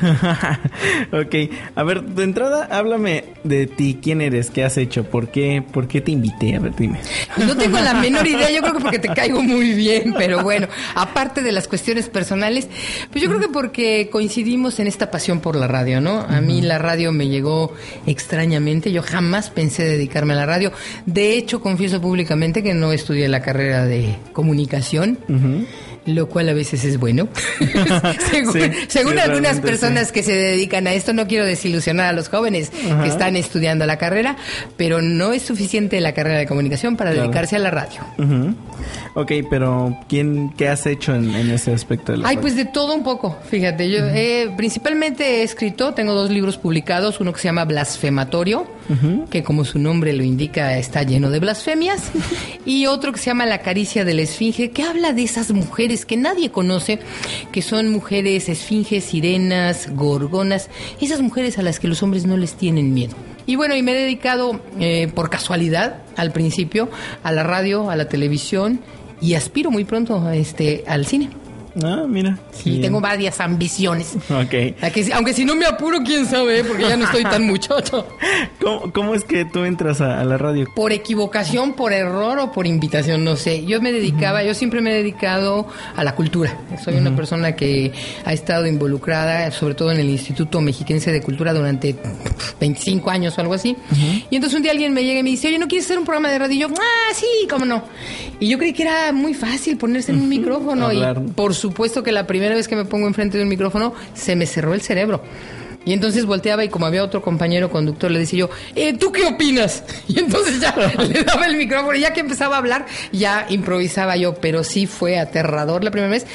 Speaker 19: <laughs>
Speaker 1: ok, a ver, de entrada, háblame de ti. ¿Quién eres? ¿Qué has hecho? ¿Por qué, por qué te invité? A ver, dime.
Speaker 19: No tengo la <laughs> menor idea, yo creo que porque te caigo muy bien, pero bueno, aparte de las cuestiones personales, pues yo creo que porque coincidimos en esta pasión por la radio, ¿no? A mí la radio me llegó extrañamente, yo jamás pensé dedicarme a la radio. De hecho, confieso públicamente que no estudié la carrera de comunicación. Lo cual a veces es bueno. <laughs> <laughs> según
Speaker 20: Sí,
Speaker 19: según
Speaker 20: sí,
Speaker 19: algunas personas
Speaker 20: sí.
Speaker 19: que se dedican a esto, no quiero desilusionar a los jóvenes
Speaker 1: Ajá.
Speaker 19: que están estudiando la carrera, pero no es suficiente la carrera de comunicación para
Speaker 1: Claro.
Speaker 19: dedicarse a la radio.
Speaker 1: Ujú. Ok, pero ¿quién, ¿qué has hecho en, en ese aspecto de la
Speaker 19: Ay,
Speaker 1: radio?
Speaker 19: pues de todo un poco, fíjate. Yo eh, principalmente he escrito, tengo dos libros publicados, uno que se llama Blasfematorio, Que como su nombre lo indica está lleno de blasfemias, y otro que se llama La caricia de la esfinge, que habla de esas mujeres que nadie conoce, que son mujeres esfinges, sirenas, gorgonas, esas mujeres a las que los hombres no les tienen miedo. Y bueno, y me he dedicado eh, por casualidad al principio a la radio, a la televisión y aspiro muy pronto este, al cine.
Speaker 1: Ah, mira.
Speaker 19: Sí, tengo varias ambiciones.
Speaker 1: Ok.
Speaker 19: Que aunque si no me apuro, quién sabe, ¿eh? porque ya no estoy tan <laughs> muchacho.
Speaker 1: ¿Cómo, cómo es que tú entras a, a la radio?
Speaker 19: Por equivocación, por error o por invitación, no sé. Yo me dedicaba, yo siempre me he dedicado a la cultura. Soy una persona que ha estado involucrada, sobre todo en el Instituto Mexiquense de Cultura durante 25 años o algo así. Y entonces un día alguien me llega y me dice, oye, ¿no quieres hacer un programa de radio? Y yo, ah, sí, cómo no. Y yo creí que era muy fácil ponerse en un micrófono. Y por supuesto que la primera vez que me pongo enfrente de un micrófono se me cerró el cerebro. Y entonces volteaba y como había otro compañero conductor, le decía yo, eh, ¿tú qué opinas? <laughs> Y entonces ya <laughs> le daba el micrófono y ya que empezaba a hablar, ya improvisaba yo, pero sí fue aterrador la primera vez.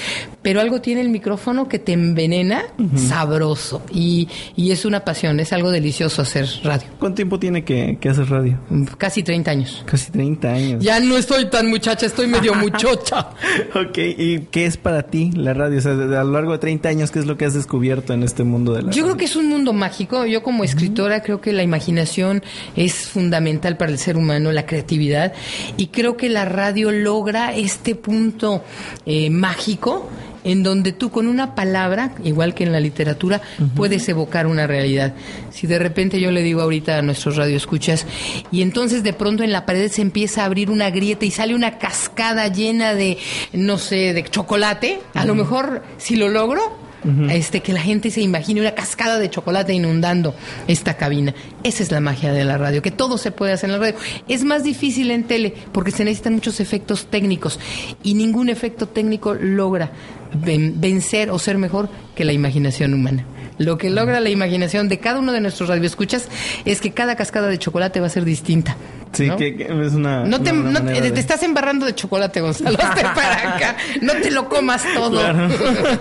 Speaker 19: Pero algo tiene el micrófono que te envenena sabroso y, y es una pasión, es algo delicioso hacer radio.
Speaker 1: ¿Cuánto tiempo tiene que, que hacer radio?
Speaker 19: Casi 30 años.
Speaker 1: Casi 30 años.
Speaker 19: Ya no estoy tan muchacha, estoy medio <laughs> muchocha.
Speaker 1: ok, ¿y qué es para ti la radio? O sea, de- a lo largo de 30 años, ¿qué es lo que has descubierto en este mundo de la
Speaker 19: Yo creo que es un mundo mágico. Yo como escritora creo que la imaginación es fundamental para el ser humano, la creatividad. Y creo que la radio logra este punto eh, mágico en donde tú con una palabra, igual que en la literatura, puedes evocar una realidad. Si de repente yo le digo ahorita a nuestros radioescuchas, y entonces de pronto en la pared se empieza a abrir una grieta y sale una cascada llena de, no sé, de chocolate, a lo mejor si lo logro, este que la gente se imagine una cascada de chocolate inundando esta cabina. Esa es la magia de la radio, que todo se puede hacer en la radio. Es más difícil en tele porque se necesitan muchos efectos técnicos y ningún efecto técnico logra ven- vencer o ser mejor que la imaginación humana. Lo que logra la imaginación de cada uno de nuestros radioescuchas es que cada cascada de chocolate va a ser distinta.
Speaker 1: Sí,
Speaker 19: ¿no?
Speaker 1: que, que es una.
Speaker 19: No te,
Speaker 1: una
Speaker 19: no te-
Speaker 1: manera
Speaker 19: te
Speaker 1: de-
Speaker 19: estás embarrando de chocolate, Gonzalo. <laughs> Hazte para acá. No te lo comas todo.
Speaker 1: Claro.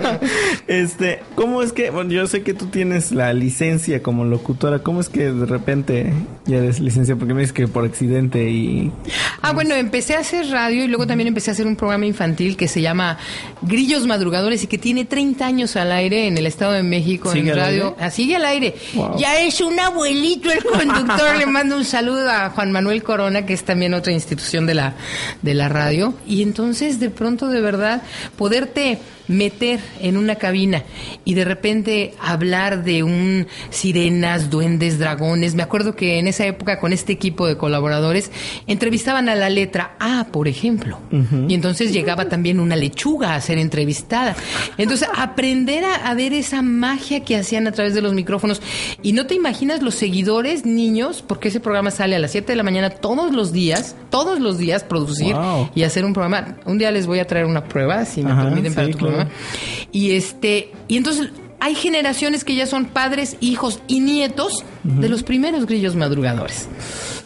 Speaker 1: <laughs> este, ¿cómo es que, bueno, yo sé que tú tienes la licencia como locutora, ¿cómo es que de repente ya eres licencia? Porque me dices que por accidente y...
Speaker 19: Ah, bueno, empecé a hacer radio y luego también empecé a hacer un programa infantil que se llama Grillos Madrugadores y que tiene 30 años al aire en el Estado de México
Speaker 1: ¿Sigue
Speaker 19: en radio.
Speaker 1: aire?
Speaker 19: Ah, al aire.
Speaker 1: Wow.
Speaker 19: Ya es un abuelito el conductor. Le mando un saludo a Juan Manuel Corona, que es también otra institución de la, de la radio. Y entonces, de pronto, de verdad, poderte meter en una cabina y de repente hablar de un sirenas, duendes, dragones. Me acuerdo que en esa época con este equipo de colaboradores entrevistaban a la letra A, por ejemplo. Y entonces llegaba también una lechuga a ser entrevistada. Entonces, <laughs> aprender a, a ver esa magia que hacían a través de los micrófonos. Y no te imaginas los seguidores, niños, porque ese programa sale a las 7 de la mañana todos los días, todos los días producir
Speaker 1: Wow.
Speaker 19: y hacer un programa. Un día les voy a traer una prueba, si me
Speaker 1: Ajá,
Speaker 19: permiten, para tu
Speaker 1: claro.
Speaker 19: programa. Y este, y entonces hay generaciones que ya son padres, hijos y nietos de los primeros grillos madrugadores.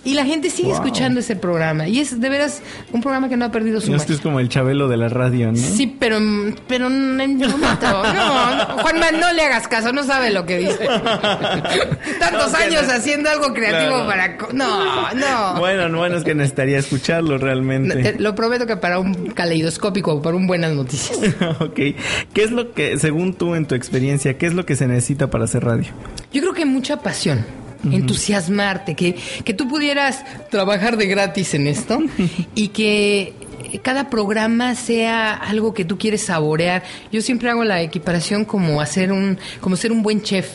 Speaker 19: Y la gente sigue
Speaker 1: Wow.
Speaker 19: escuchando ese programa. Y es de veras un programa que no ha perdido su
Speaker 1: No, es que
Speaker 19: magia.
Speaker 1: es como el chabelo de la radio, ¿no?
Speaker 19: Sí, pero, pero en un momento. No, Juanma, no le hagas caso, no sabe lo que dice. <laughs> Tantos
Speaker 1: No,
Speaker 19: años
Speaker 1: no.
Speaker 19: haciendo algo creativo
Speaker 1: Claro.
Speaker 19: para. No, no.
Speaker 1: Bueno, no, bueno, es que necesitaría escucharlo realmente.
Speaker 19: te- lo prometo que para un caleidoscópico o para un buenas noticias. <laughs>
Speaker 1: ok. ¿Qué es lo que, según tú, en tu experiencia, qué es lo que se necesita para hacer radio?
Speaker 19: Yo creo que mucha pasión. Entusiasmarte, que, que tú pudieras trabajar de gratis en esto y que cada programa sea algo que tú quieres saborear. Yo siempre hago la equiparación como hacer un, como ser un buen chef.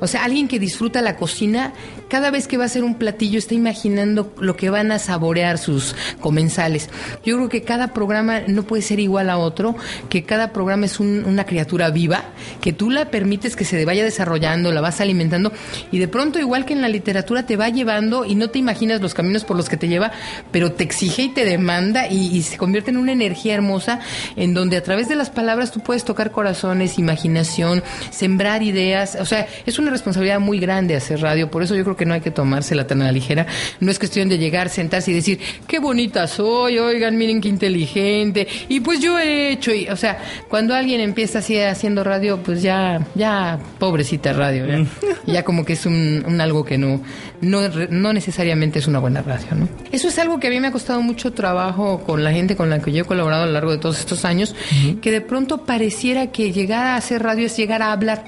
Speaker 19: O sea, alguien que disfruta la cocina, cada vez que va a hacer un platillo está imaginando lo que van a saborear sus comensales. Yo creo que cada programa no puede ser igual a otro, que cada programa es un- una criatura viva, que tú la permites que se vaya desarrollando, la vas alimentando y de pronto igual que en la literatura te va llevando y no te imaginas los caminos por los que te lleva, pero te exige y te demanda y, y se convierte en una energía hermosa en donde a través de las palabras tú puedes tocar corazones, imaginación, sembrar ideas, o sea, es una responsabilidad muy grande hacer radio, por eso yo creo que no hay que tomársela tan a la ligera, no es cuestión de llegar, sentarse y decir, qué bonita soy, oigan, miren qué inteligente, y pues yo he hecho, y, o sea, cuando alguien empieza así haciendo radio, pues ya, ya, pobrecita radio, ya, ya como que es un, un algo que no, no, no necesariamente es una buena radio, ¿no? Eso es algo que a mí me ha costado mucho trabajo con la gente con la que yo he colaborado a lo largo de todos estos años, que de pronto pareciera que llegar a hacer radio es llegar a hablar,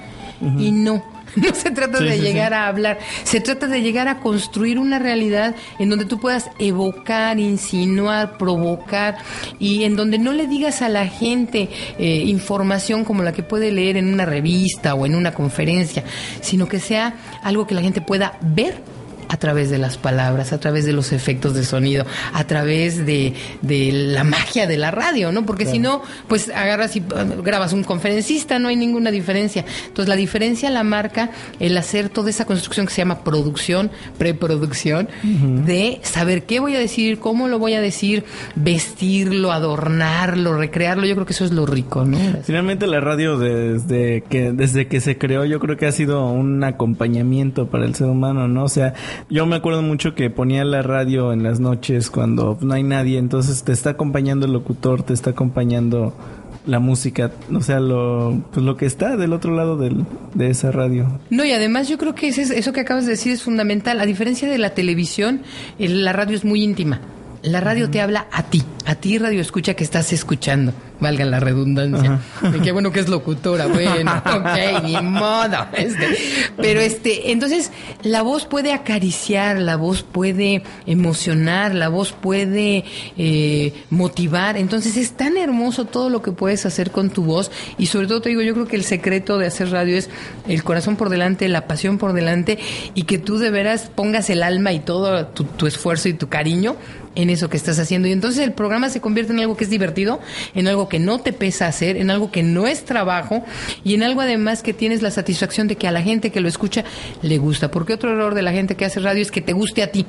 Speaker 19: y no. <laughs> No se trata
Speaker 1: Sí,
Speaker 19: de
Speaker 1: sí,
Speaker 19: llegar
Speaker 1: sí.
Speaker 19: a hablar, se trata de llegar a construir una realidad en donde tú puedas evocar, insinuar, provocar y en donde no le digas a la gente eh, información como la que puede leer en una revista o en una conferencia, sino que sea algo que la gente pueda ver a través de las palabras, a través de los efectos de sonido, a través de, de la magia de la radio, ¿no? Porque si no, pues agarras y uh, grabas un conferencista, no hay ninguna diferencia. Entonces la diferencia la marca el hacer toda esa construcción que se llama producción, preproducción, de saber qué voy a decir, cómo lo voy a decir, vestirlo, adornarlo, recrearlo. Yo creo que eso es lo rico, ¿no?
Speaker 1: Finalmente la radio desde que desde que se creó yo creo que ha sido un acompañamiento para el ser humano, ¿no? O sea, yo me acuerdo mucho que ponía la radio en las noches cuando no hay nadie, entonces te está acompañando el locutor, te está acompañando la música, o sea, lo pues lo que está del otro lado del- de esa radio.
Speaker 19: No, y además yo creo que ese es- eso que acabas de decir es fundamental. A diferencia de la televisión, el- la radio es muy íntima. La radio te habla a ti, a ti radio escucha que estás escuchando, valga la redundancia. Y qué bueno que es locutora, <laughs> bueno, ok, ni modo. este. Pero este, entonces la voz puede acariciar, la voz puede emocionar, la voz puede eh, motivar. Entonces es tan hermoso todo lo que puedes hacer con tu voz y sobre todo te digo, yo creo que el secreto de hacer radio es el corazón por delante, la pasión por delante y que tú de veras pongas el alma y todo tu, tu esfuerzo y tu cariño en eso que estás haciendo. Y entonces el programa se convierte en algo que es divertido, en algo que no te pesa hacer, en algo que no es trabajo y en algo además que tienes la satisfacción de que a la gente que lo escucha le gusta. Porque otro error de la gente que hace radio es que te guste a ti.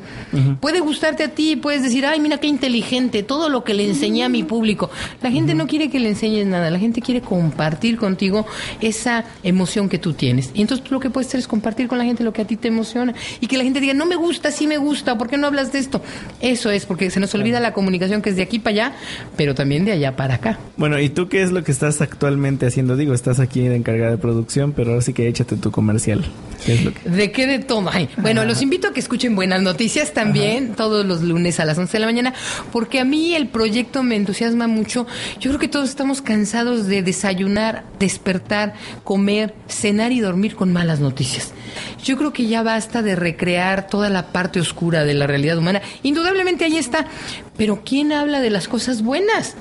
Speaker 19: Puede gustarte a ti y puedes decir, ay, mira qué inteligente, todo lo que le enseñé a mi público. La gente no quiere que le enseñes nada, la gente quiere compartir contigo esa emoción que tú tienes. Y entonces tú lo que puedes hacer es compartir con la gente lo que a ti te emociona y que la gente diga, no me gusta, sí me gusta, ¿por qué no hablas de esto? Eso es, porque se nos olvida la comunicación que es de aquí para allá, pero también de allá para acá.
Speaker 1: Bueno, ¿y tú qué es lo que estás actualmente haciendo? Digo, estás aquí de encargada de producción, pero ahora sí que échate tu comercial. ¿Qué es lo que
Speaker 19: ¿De qué de todo? Ay, bueno, los invito a que escuchen Buenas Noticias también, todos los lunes a las 11 de la mañana, porque a mí el proyecto me entusiasma mucho. Yo creo que todos estamos cansados de desayunar, despertar, comer, cenar y dormir con malas noticias. Yo creo que ya basta de recrear toda la parte oscura de la realidad humana. Indudablemente ahí está, pero ¿quién habla de las cosas buenas?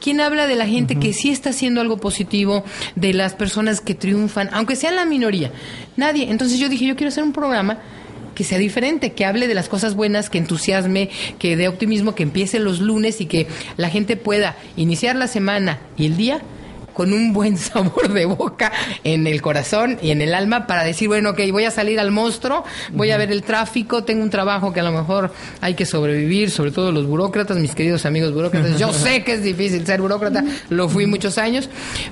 Speaker 19: ¿Quién habla de la gente que sí está haciendo algo positivo, de las personas que triunfan, aunque sean la minoría? Nadie. Entonces yo dije, yo quiero hacer un programa que sea diferente, que hable de las cosas buenas, que entusiasme, que dé optimismo, que empiece los lunes y que la gente pueda iniciar la semana y el día con un buen <laughs> sabor de boca en el corazón y en el alma para decir, bueno, ok, voy a salir al monstruo, voy a ver el tráfico, tengo un trabajo que a lo mejor hay que sobrevivir, sobre todo los burócratas, mis queridos amigos burócratas. Yo <laughs> sé que es difícil ser burócrata, lo fui muchos años,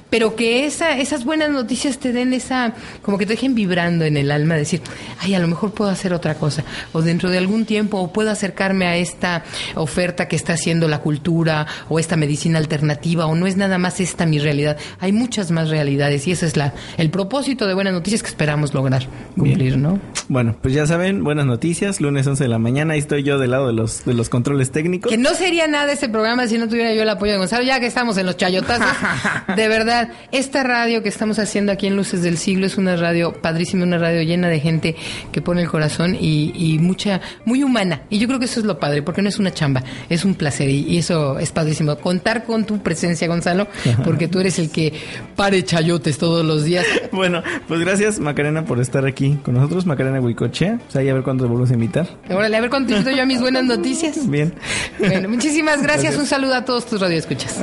Speaker 19: pero que esa, esas buenas noticias te den esa, como que te dejen vibrando en el alma, decir, ay, a lo mejor puedo hacer otra cosa, o dentro de algún tiempo, o puedo acercarme a esta oferta que está haciendo la cultura, o esta medicina alternativa, o no es nada más esta mi realidad. Hay muchas más realidades y ese es la, el propósito de Buenas Noticias que esperamos lograr cumplir, ¿no?
Speaker 1: Bueno, pues ya saben, buenas noticias, lunes 11 de la mañana, ahí estoy yo del lado de los de los controles técnicos.
Speaker 19: Que no sería nada este programa si no tuviera yo el apoyo de Gonzalo, ya que estamos en los chayotazos. <laughs> de verdad, esta radio que estamos haciendo aquí en Luces del Siglo es una radio padrísima, una radio llena de gente que pone el corazón y, y mucha, muy humana. Y yo creo que eso es lo padre, porque no es una chamba, es un placer y, y eso es padrísimo. Contar con tu presencia, Gonzalo, porque tú eres el que pare chayotes todos los días. <laughs>
Speaker 1: Bueno, pues gracias Macarena por estar aquí con nosotros, Macarena Huicochea. O sea, y a ver cuándo te volvemos a invitar.
Speaker 19: Órale, a ver cuánto disfruto yo a mis buenas noticias. <laughs>
Speaker 1: Bien.
Speaker 19: Bueno, muchísimas gracias.
Speaker 1: Gracias.
Speaker 19: Un saludo a todos tus radioescuchas.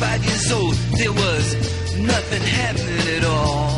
Speaker 21: Five years old, there was nothing happening at all.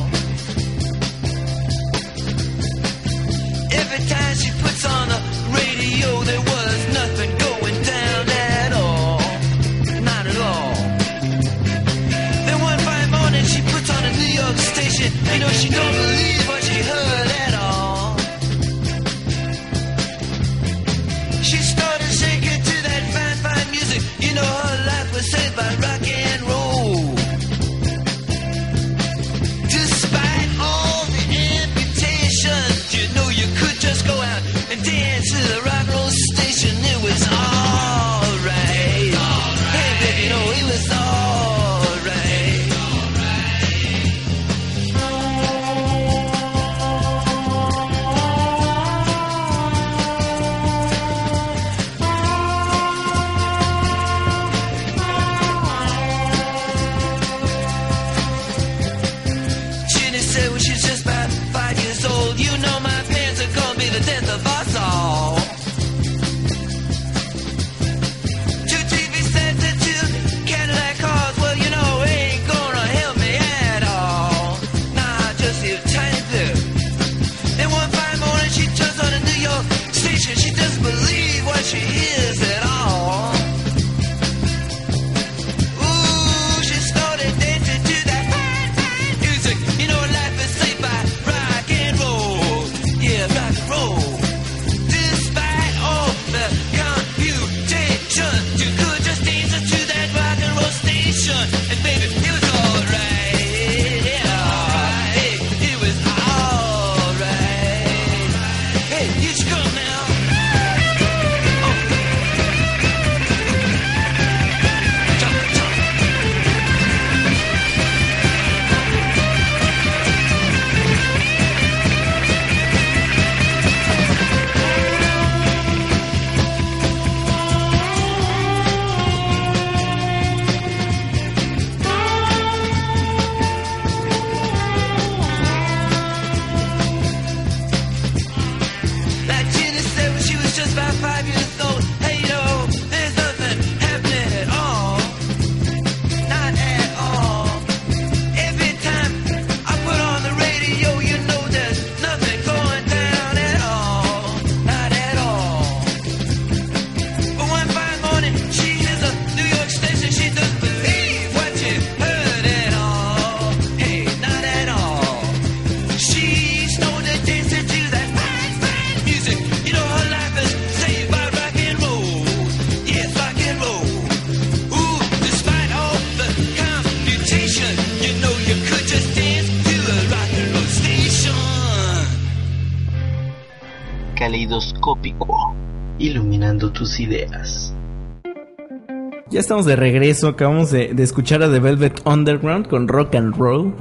Speaker 1: Ya estamos de regreso, acabamos de, escuchar a The Velvet Underground con Rock and Roll.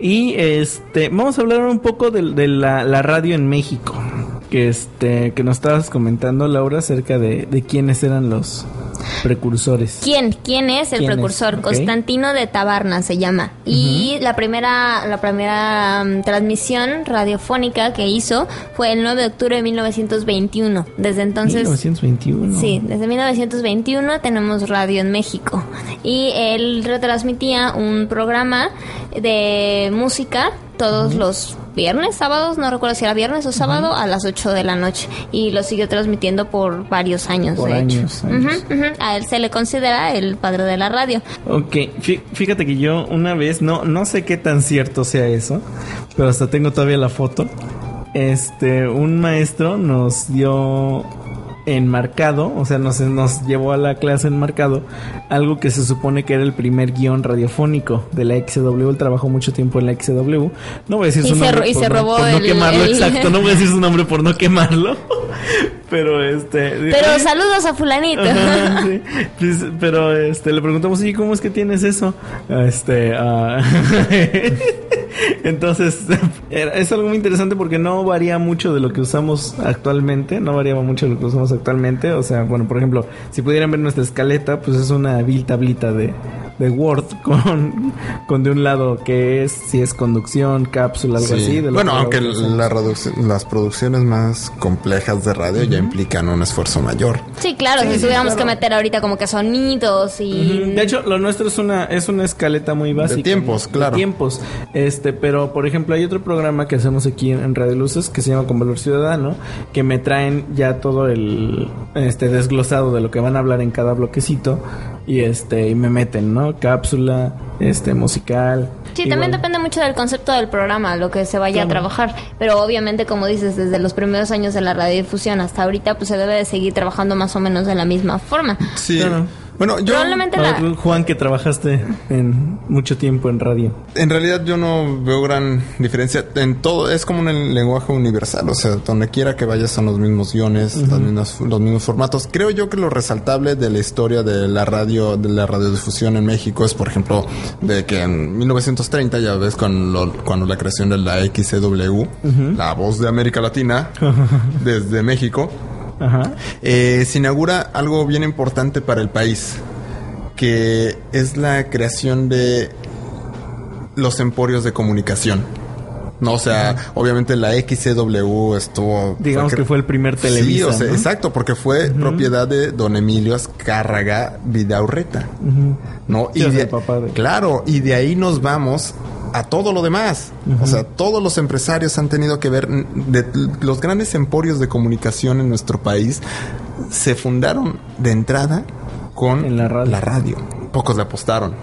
Speaker 1: Y este, vamos a hablar un poco de, la, radio en México. Que este, que nos estabas comentando, Laura, acerca de quiénes eran los precursores.
Speaker 2: ¿Quién? ¿Quién es el
Speaker 1: ¿Quién es?
Speaker 2: precursor? Constantino de Tabarna se llama. Y la primera, la primera mm, transmisión radiofónica que hizo fue el 9 de octubre de 1921. Desde entonces...
Speaker 1: 1921.
Speaker 2: Sí, desde 1921 tenemos radio en México. Y él retransmitía un programa de música todos los viernes, sábados, no recuerdo si era viernes o sábado, a las 8 de la noche. Y lo siguió transmitiendo por varios años,
Speaker 1: Por
Speaker 2: de
Speaker 1: años,
Speaker 2: hecho.
Speaker 1: años.
Speaker 2: A él se le considera el padre de la radio.
Speaker 1: Ok, fí- fíjate que yo una vez, no, no sé qué tan cierto sea eso, pero hasta tengo todavía la foto. Este, un maestro nos dio enmarcado, o sea, nos, nos llevó a la clase enmarcado algo que se supone que era el primer guion radiofónico de la XW. Él trabajó mucho tiempo en la XW. No voy a decir
Speaker 2: Y
Speaker 1: su nombre
Speaker 2: ro- y
Speaker 1: por
Speaker 2: se
Speaker 1: no-
Speaker 2: robó
Speaker 1: por no
Speaker 2: el-
Speaker 1: quemarlo,
Speaker 2: el-
Speaker 1: exacto. No voy a decir su nombre por no quemarlo. <laughs> Pero este.
Speaker 2: Pero saludos a fulanito.
Speaker 1: Ajá, <laughs> sí. Pues, pero este le preguntamos, ¿y cómo es que tienes eso? Este, ah, <laughs> entonces <laughs> es algo muy interesante porque no varía mucho de lo que usamos actualmente, no varía mucho de lo que usamos actualmente. O sea, bueno, por ejemplo, si pudieran ver nuestra escaleta, pues es una vil tablita de, de Word <laughs> con, con de un lado que es si es conducción, cápsula, algo
Speaker 3: Sí.
Speaker 1: así. del
Speaker 3: Bueno, aunque la las producciones más complejas de radio ya implican un esfuerzo mayor.
Speaker 2: Sí, claro,
Speaker 1: Sí,
Speaker 2: si
Speaker 1: sí,
Speaker 2: tuviéramos
Speaker 1: claro.
Speaker 2: que meter ahorita como que sonidos y...
Speaker 1: De hecho, lo nuestro es una es una escaleta muy básica.
Speaker 3: tiempos,
Speaker 1: ¿no?
Speaker 3: claro.
Speaker 1: De tiempos. Este, pero por ejemplo, hay otro programa que hacemos aquí en, en Radio Luces que se llama Con Valor Ciudadano, que me traen ya todo el este desglosado de lo que van a hablar en cada bloquecito y este y me meten, ¿no? Cápsula, este musical.
Speaker 2: Sí, también depende mucho del concepto del programa, lo que se vaya a
Speaker 1: Claro.
Speaker 2: trabajar. Pero obviamente, como dices, desde los primeros años de la radiodifusión hasta ahorita, pues se debe de seguir trabajando más o menos de la misma forma.
Speaker 3: Sí. Bueno, yo
Speaker 2: Probablemente
Speaker 1: A
Speaker 2: la...
Speaker 1: ver, Juan, que trabajaste en mucho tiempo en radio.
Speaker 3: en realidad yo no veo gran diferencia en todo. Es como un lenguaje universal, o sea, donde quiera que vayas son los mismos guiones, las mismas- los mismos formatos. Creo yo que lo resaltable de la historia de la radio, de la radiodifusión en México es, por ejemplo, de que en 1930 ya ves con lo- cuando la creación de la XCW, la voz de América Latina <laughs> desde México.
Speaker 1: Ajá.
Speaker 3: Eh, se inaugura algo bien importante para el país, que es la creación de los emporios de comunicación. No, o sea, obviamente la XCW estuvo...
Speaker 1: Digamos que fue el primer
Speaker 3: Sí,
Speaker 1: Televisa.
Speaker 3: o sea,
Speaker 1: ¿no?
Speaker 3: exacto, porque fue propiedad de don Emilio Azcárraga Vidaurreta.
Speaker 1: Ujú.
Speaker 3: ¿no?
Speaker 1: Sí,
Speaker 3: Y
Speaker 1: o sea,
Speaker 3: de,
Speaker 1: el papá de-
Speaker 3: Claro, y de ahí nos vamos a todo lo demás. O sea, todos los empresarios han tenido que ver, de, los grandes emporios de comunicación en nuestro país se fundaron de entrada con la radio. Pocos le apostaron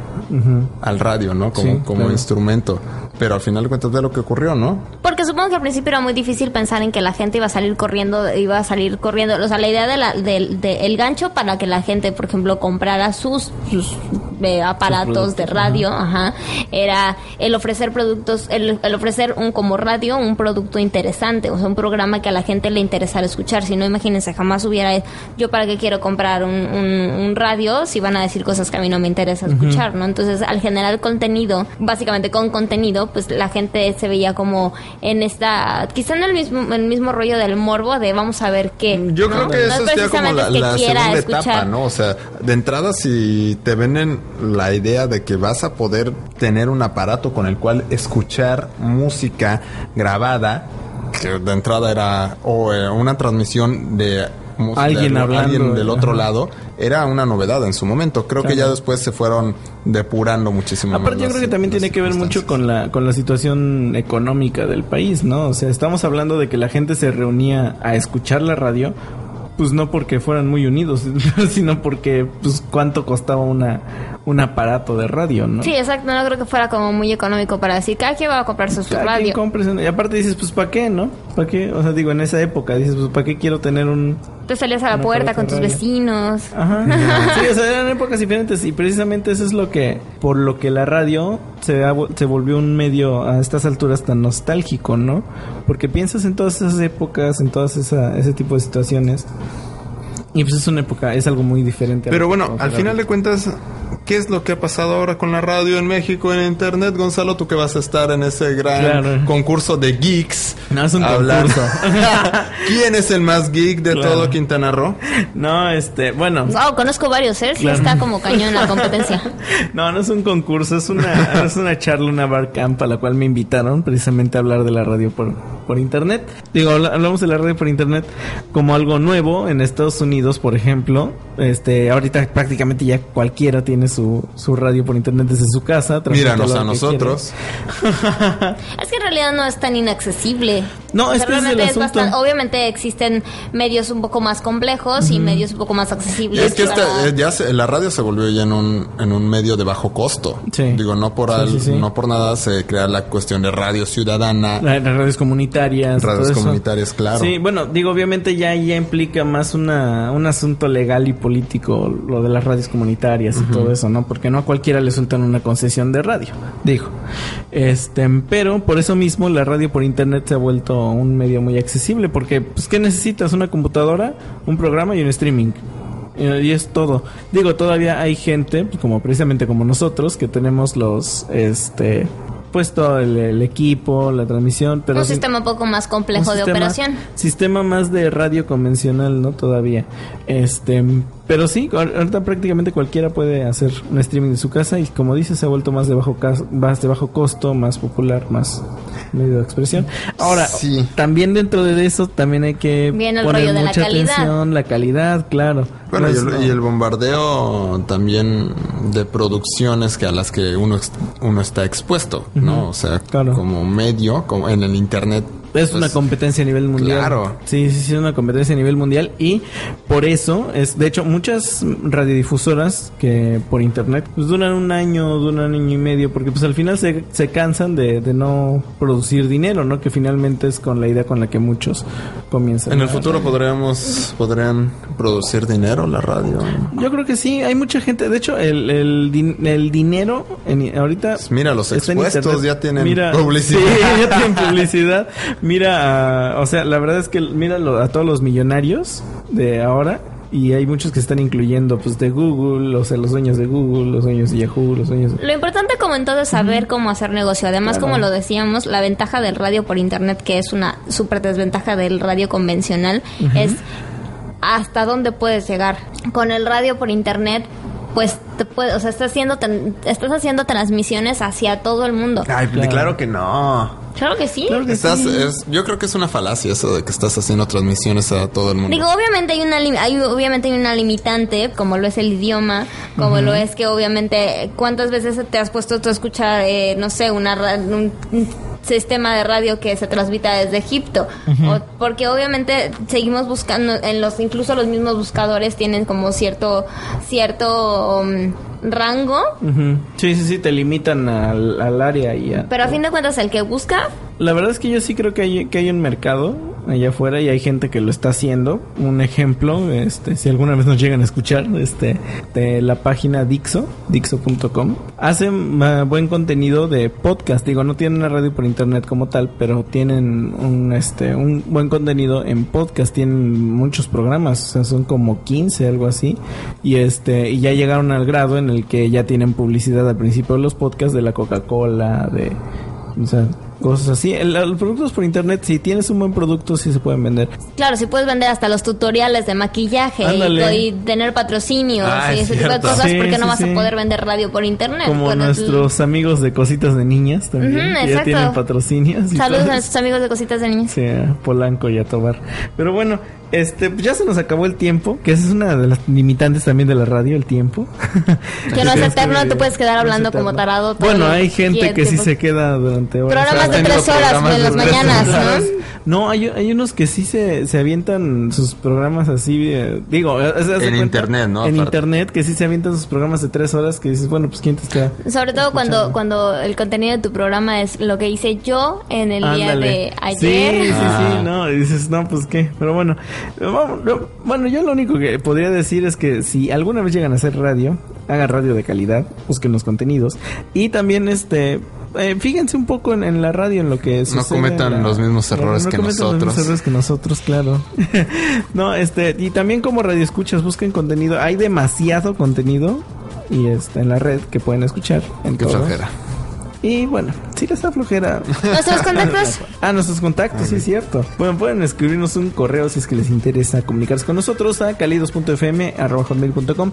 Speaker 3: al radio, ¿no? Como,
Speaker 1: Sí,
Speaker 3: como
Speaker 1: claro.
Speaker 3: instrumento. Pero al final de cuentas de lo que ocurrió, ¿no?
Speaker 2: Porque supongo que al principio era muy difícil pensar en que la gente iba a salir corriendo, iba a salir corriendo. O sea, la idea de la, del de- el gancho para que la gente, por ejemplo, comprara sus, sus eh, aparatos de radio, ajá. era el ofrecer productos, el, el ofrecer un como radio, un producto interesante, o sea, un programa que a la gente le interesara escuchar. Si no, imagínense, jamás hubiera, yo para qué quiero comprar un, un- un radio si van a decir cosas que a mí no me interesa escuchar, ¿no? Entonces, al generar contenido, básicamente con contenido, pues la gente se veía como en esta, quizá en el mismo, el mismo rollo del morbo de vamos a ver qué.
Speaker 3: Yo
Speaker 2: ¿no?
Speaker 3: creo que
Speaker 2: No
Speaker 3: eso
Speaker 2: es
Speaker 3: es ya como la, segunda
Speaker 2: escuchar.
Speaker 3: etapa, ¿no? O sea, de entrada si te venden la idea de que vas a poder tener un aparato con el cual escuchar música grabada, que de entrada era o eh, una transmisión de
Speaker 1: Alguien
Speaker 3: de
Speaker 1: hablando,
Speaker 3: alguien del otro
Speaker 1: ajá.
Speaker 3: lado, era una novedad en su momento. Creo que ya después se fueron depurando muchísimo
Speaker 1: Aparte
Speaker 3: más.
Speaker 1: yo creo que también tiene que ver mucho con la con la situación económica del país, ¿no? O sea, estamos hablando de que la gente se reunía a escuchar la radio, pues no porque fueran muy unidos, <laughs> sino porque pues cuánto costaba una un aparato de radio, ¿no?
Speaker 2: Sí, exacto, no creo que fuera como muy económico para decir, cada quien va a comprarse su
Speaker 1: Cada quien
Speaker 2: radio.
Speaker 1: compre su- y aparte dices, pues ¿para qué, no? ¿Para qué? O sea, digo, en esa época dices, pues ¿para qué quiero tener un
Speaker 2: Te salías a la puerta con tus
Speaker 1: radio.
Speaker 2: vecinos.
Speaker 1: Ajá. <laughs> Sí, o sea, eran épocas diferentes y precisamente eso es lo que, por lo que la radio se, ha se volvió un medio a estas alturas tan nostálgico, ¿no? Porque piensas en todas esas épocas, en todas esa, ese tipo de situaciones. Y pues es una época, es algo muy diferente. a
Speaker 3: Pero bueno, al final de cuentas, ¿qué es lo que ha pasado ahora con la radio en México, en Internet? Gonzalo, tú que vas a estar en ese gran
Speaker 1: Claro.
Speaker 3: concurso de geeks.
Speaker 1: No, es un
Speaker 3: Hablar-
Speaker 1: concurso. <laughs>
Speaker 3: ¿Quién es el más geek de
Speaker 1: Claro.
Speaker 3: todo Quintana Roo?
Speaker 1: No, este, bueno.
Speaker 2: Wow, conozco varios, ¿eh? Sí
Speaker 1: Claro.
Speaker 2: está como cañón la competencia. <laughs>
Speaker 1: No, no es un concurso, es una, <laughs> es una charla, una bar camp a la cual me invitaron precisamente a hablar de la radio por, por internet. Digo, habla- hablamos de la radio por internet como algo nuevo en Estados Unidos, por ejemplo. Este, ahorita prácticamente ya cualquiera tiene su, su radio por internet desde su casa.
Speaker 3: Míranos a
Speaker 1: que
Speaker 3: nosotros. <laughs>
Speaker 2: Es que en realidad no es tan inaccesible.
Speaker 1: No,
Speaker 2: O
Speaker 1: es
Speaker 2: sea,
Speaker 1: que es el asunto.
Speaker 2: bastante- obviamente existen medios un poco más complejos y medios un poco más
Speaker 3: Y
Speaker 2: accesibles.
Speaker 3: es que esta-
Speaker 2: para-
Speaker 3: eh, ya se- la radio se volvió ya en un, en un medio de bajo costo. Digo, no por,
Speaker 1: Sí,
Speaker 3: al-
Speaker 1: sí, sí.
Speaker 3: no por nada se crea la cuestión de radio ciudadana.
Speaker 1: La- Las radios comunitarias.
Speaker 3: Radios
Speaker 1: todo eso.
Speaker 3: comunitarias, claro.
Speaker 1: Sí, bueno, digo, obviamente ya, ya implica más una, un asunto legal y político lo de las radios comunitarias y
Speaker 3: Ujú.
Speaker 1: todo eso, ¿no? Porque no a cualquiera le sueltan una concesión de radio, digo. Este, pero por eso mismo la radio por internet se ha vuelto un medio muy accesible porque, pues, ¿qué necesitas? Una computadora, un programa y un streaming. Y es todo. Digo, todavía hay gente, pues, como precisamente como nosotros, que tenemos los, este, puesto el, el equipo, la transmisión, pero
Speaker 2: un
Speaker 1: sin-
Speaker 2: sistema un poco más complejo de
Speaker 1: sistema-
Speaker 2: operación.
Speaker 1: Sistema más de radio convencional, ¿no? Todavía. Este, pero sí, ahor- ahorita prácticamente cualquiera puede hacer un streaming de su casa y como dices, se ha vuelto más de bajo cas- más de bajo costo, más popular, más medio de expresión. Ahora, también dentro de eso también hay que
Speaker 2: el
Speaker 1: poner
Speaker 2: rollo de la
Speaker 1: mucha
Speaker 2: calidad.
Speaker 1: atención, la calidad, claro.
Speaker 3: Bueno,
Speaker 1: No
Speaker 3: y el, y el bombardeo también de producciones que a las que uno, uno está expuesto, ¿no? O sea, como medio, como en el internet.
Speaker 1: Es
Speaker 3: pues,
Speaker 1: una competencia a nivel mundial.
Speaker 3: Claro.
Speaker 1: Sí, sí, sí, es una competencia a nivel mundial y por eso es, de hecho, muchas radiodifusoras que por internet pues duran un año, duran un año y medio, porque pues al final se, se cansan de, de no producir dinero, ¿no? Que finalmente es con la idea con la que muchos comienzan.
Speaker 3: En el futuro podríamos, podrían producir dinero la radio.
Speaker 1: Yo creo que sí, hay mucha gente. De hecho, el, el, din- el dinero en, ahorita.
Speaker 3: Pues Mira, los expuestos ya tienen
Speaker 1: Mira,
Speaker 3: publicidad.
Speaker 1: Sí, ya tienen publicidad. Mira, a- o sea, la verdad es que mira lo- a todos los millonarios de ahora. Y hay muchos que están incluyendo, pues, de Google, o sea, los dueños de Google, los dueños de Yahoo, los dueños de...
Speaker 2: Lo importante como en todo es saber cómo hacer negocio. Además,
Speaker 1: Claro.
Speaker 2: como lo decíamos, la ventaja del radio por internet, que es una súper desventaja del radio convencional, es hasta dónde puedes llegar. Con el radio por internet, pues te puede, o sea, estás haciendo, estás haciendo transmisiones hacia todo el mundo.
Speaker 3: Ay, claro, que no.
Speaker 2: Claro que sí.
Speaker 3: Estás, es- yo creo que es una falacia eso de que estás haciendo transmisiones a todo el mundo.
Speaker 2: Digo, obviamente hay una hay, obviamente hay una limitante, como lo es el idioma, como lo es que obviamente cuántas veces te has puesto tú a escuchar, eh, no sé, una un sistema de radio que se transmita desde Egipto. O- porque obviamente seguimos buscando en los incluso los mismos buscadores tienen como cierto cierto um, rango.
Speaker 1: Sí, sí, sí, te limitan al, al área y a...
Speaker 2: pero a fin de cuentas el que busca
Speaker 1: La verdad es que yo sí creo que hay, que hay un mercado allá afuera y hay gente que lo está haciendo. Un ejemplo, este, si alguna vez nos llegan a escuchar, este, de la página Dixo, dixo.com, hacen ah, buen contenido de podcast. Digo, no tienen una radio por internet como tal, pero tienen un, este, un buen contenido en podcast. Tienen muchos programas, o sea, son como 15, algo así. Y este, y ya llegaron al grado en el que ya tienen publicidad al principio de los podcasts de la Coca-Cola, de, o sea, cosas así. El- los productos por internet, si tienes un buen producto, sí se pueden vender.
Speaker 2: Claro, si puedes vender hasta los tutoriales de maquillaje y, tener patrocinios
Speaker 1: Ah,
Speaker 2: y
Speaker 1: es
Speaker 2: ese tipo de cosas,
Speaker 1: Sí,
Speaker 2: porque no vas a poder vender radio por internet?
Speaker 1: Como
Speaker 2: Bueno,
Speaker 1: nuestros amigos de cositas de niñas también, que ya tienen patrocinios.
Speaker 2: Saludos a nuestros amigos de Cositas de Niños.
Speaker 1: Sí, a Polanco y a Tobar. Pero bueno, este, pues ya se nos acabó el tiempo, que esa es una de las limitantes también de la radio, el tiempo.
Speaker 2: Que no es eterno, te puedes quedar hablando como tarado. todo
Speaker 1: Bueno, hay gente que sí se queda durante horas.
Speaker 2: Programas de tres horas, de las mañanas, ¿no?
Speaker 1: horas. No, hay, hay unos que sí se, se avientan sus programas así, eh, digo, de
Speaker 3: En
Speaker 1: cuenta,
Speaker 3: internet, ¿no?
Speaker 1: En
Speaker 3: Aparte.
Speaker 1: internet, que sí se avientan sus programas de tres horas, que dices, bueno, pues quién te está...
Speaker 2: Sobre todo cuando, cuando el contenido de tu programa es lo que hice yo en el día de ayer.
Speaker 1: Sí, sí,
Speaker 3: Ah.
Speaker 1: sí, no, y dices, no, pues qué, pero bueno, no, bueno, yo lo único que podría decir es que si alguna vez llegan a hacer radio, hagan radio de calidad, busquen los contenidos y también este eh, fíjense un poco en, en la radio en lo que sucede
Speaker 3: cometan
Speaker 1: en la-
Speaker 3: los mismos errores que
Speaker 1: cometan los mismos
Speaker 3: nosotros.
Speaker 1: errores que nosotros, claro. <laughs> no, este y también como radio escuchas busquen contenido, hay demasiado contenido y este en la red que pueden escuchar en
Speaker 3: Qué
Speaker 1: todo. Y bueno, si les da flojera.
Speaker 2: ¿Nuestros <laughs> contactos?
Speaker 1: Ah, nuestros contactos, sí es cierto. Bueno, pueden escribirnos un correo si es que les interesa comunicarse con nosotros a caleidos.fm.com.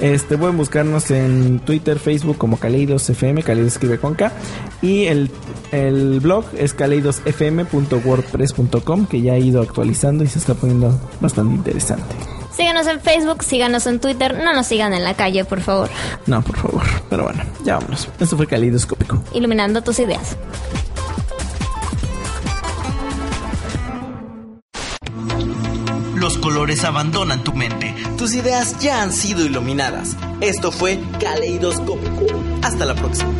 Speaker 1: Este, pueden buscarnos en Twitter, Facebook como Caleidos.fm, Caleidos escribe con K. Y el, el blog es caleidosfm.wordpress.com, que ya ha ido actualizando y se está poniendo bastante interesante.
Speaker 2: Síganos en Facebook, síganos en Twitter, no nos sigan en la calle, por favor.
Speaker 1: No, por favor. Pero bueno, ya vámonos. Esto fue Caleidoscópico.
Speaker 2: Iluminando tus ideas.
Speaker 4: Los colores abandonan tu mente. Tus ideas ya han sido iluminadas. Esto fue Caleidoscópico. Hasta la próxima.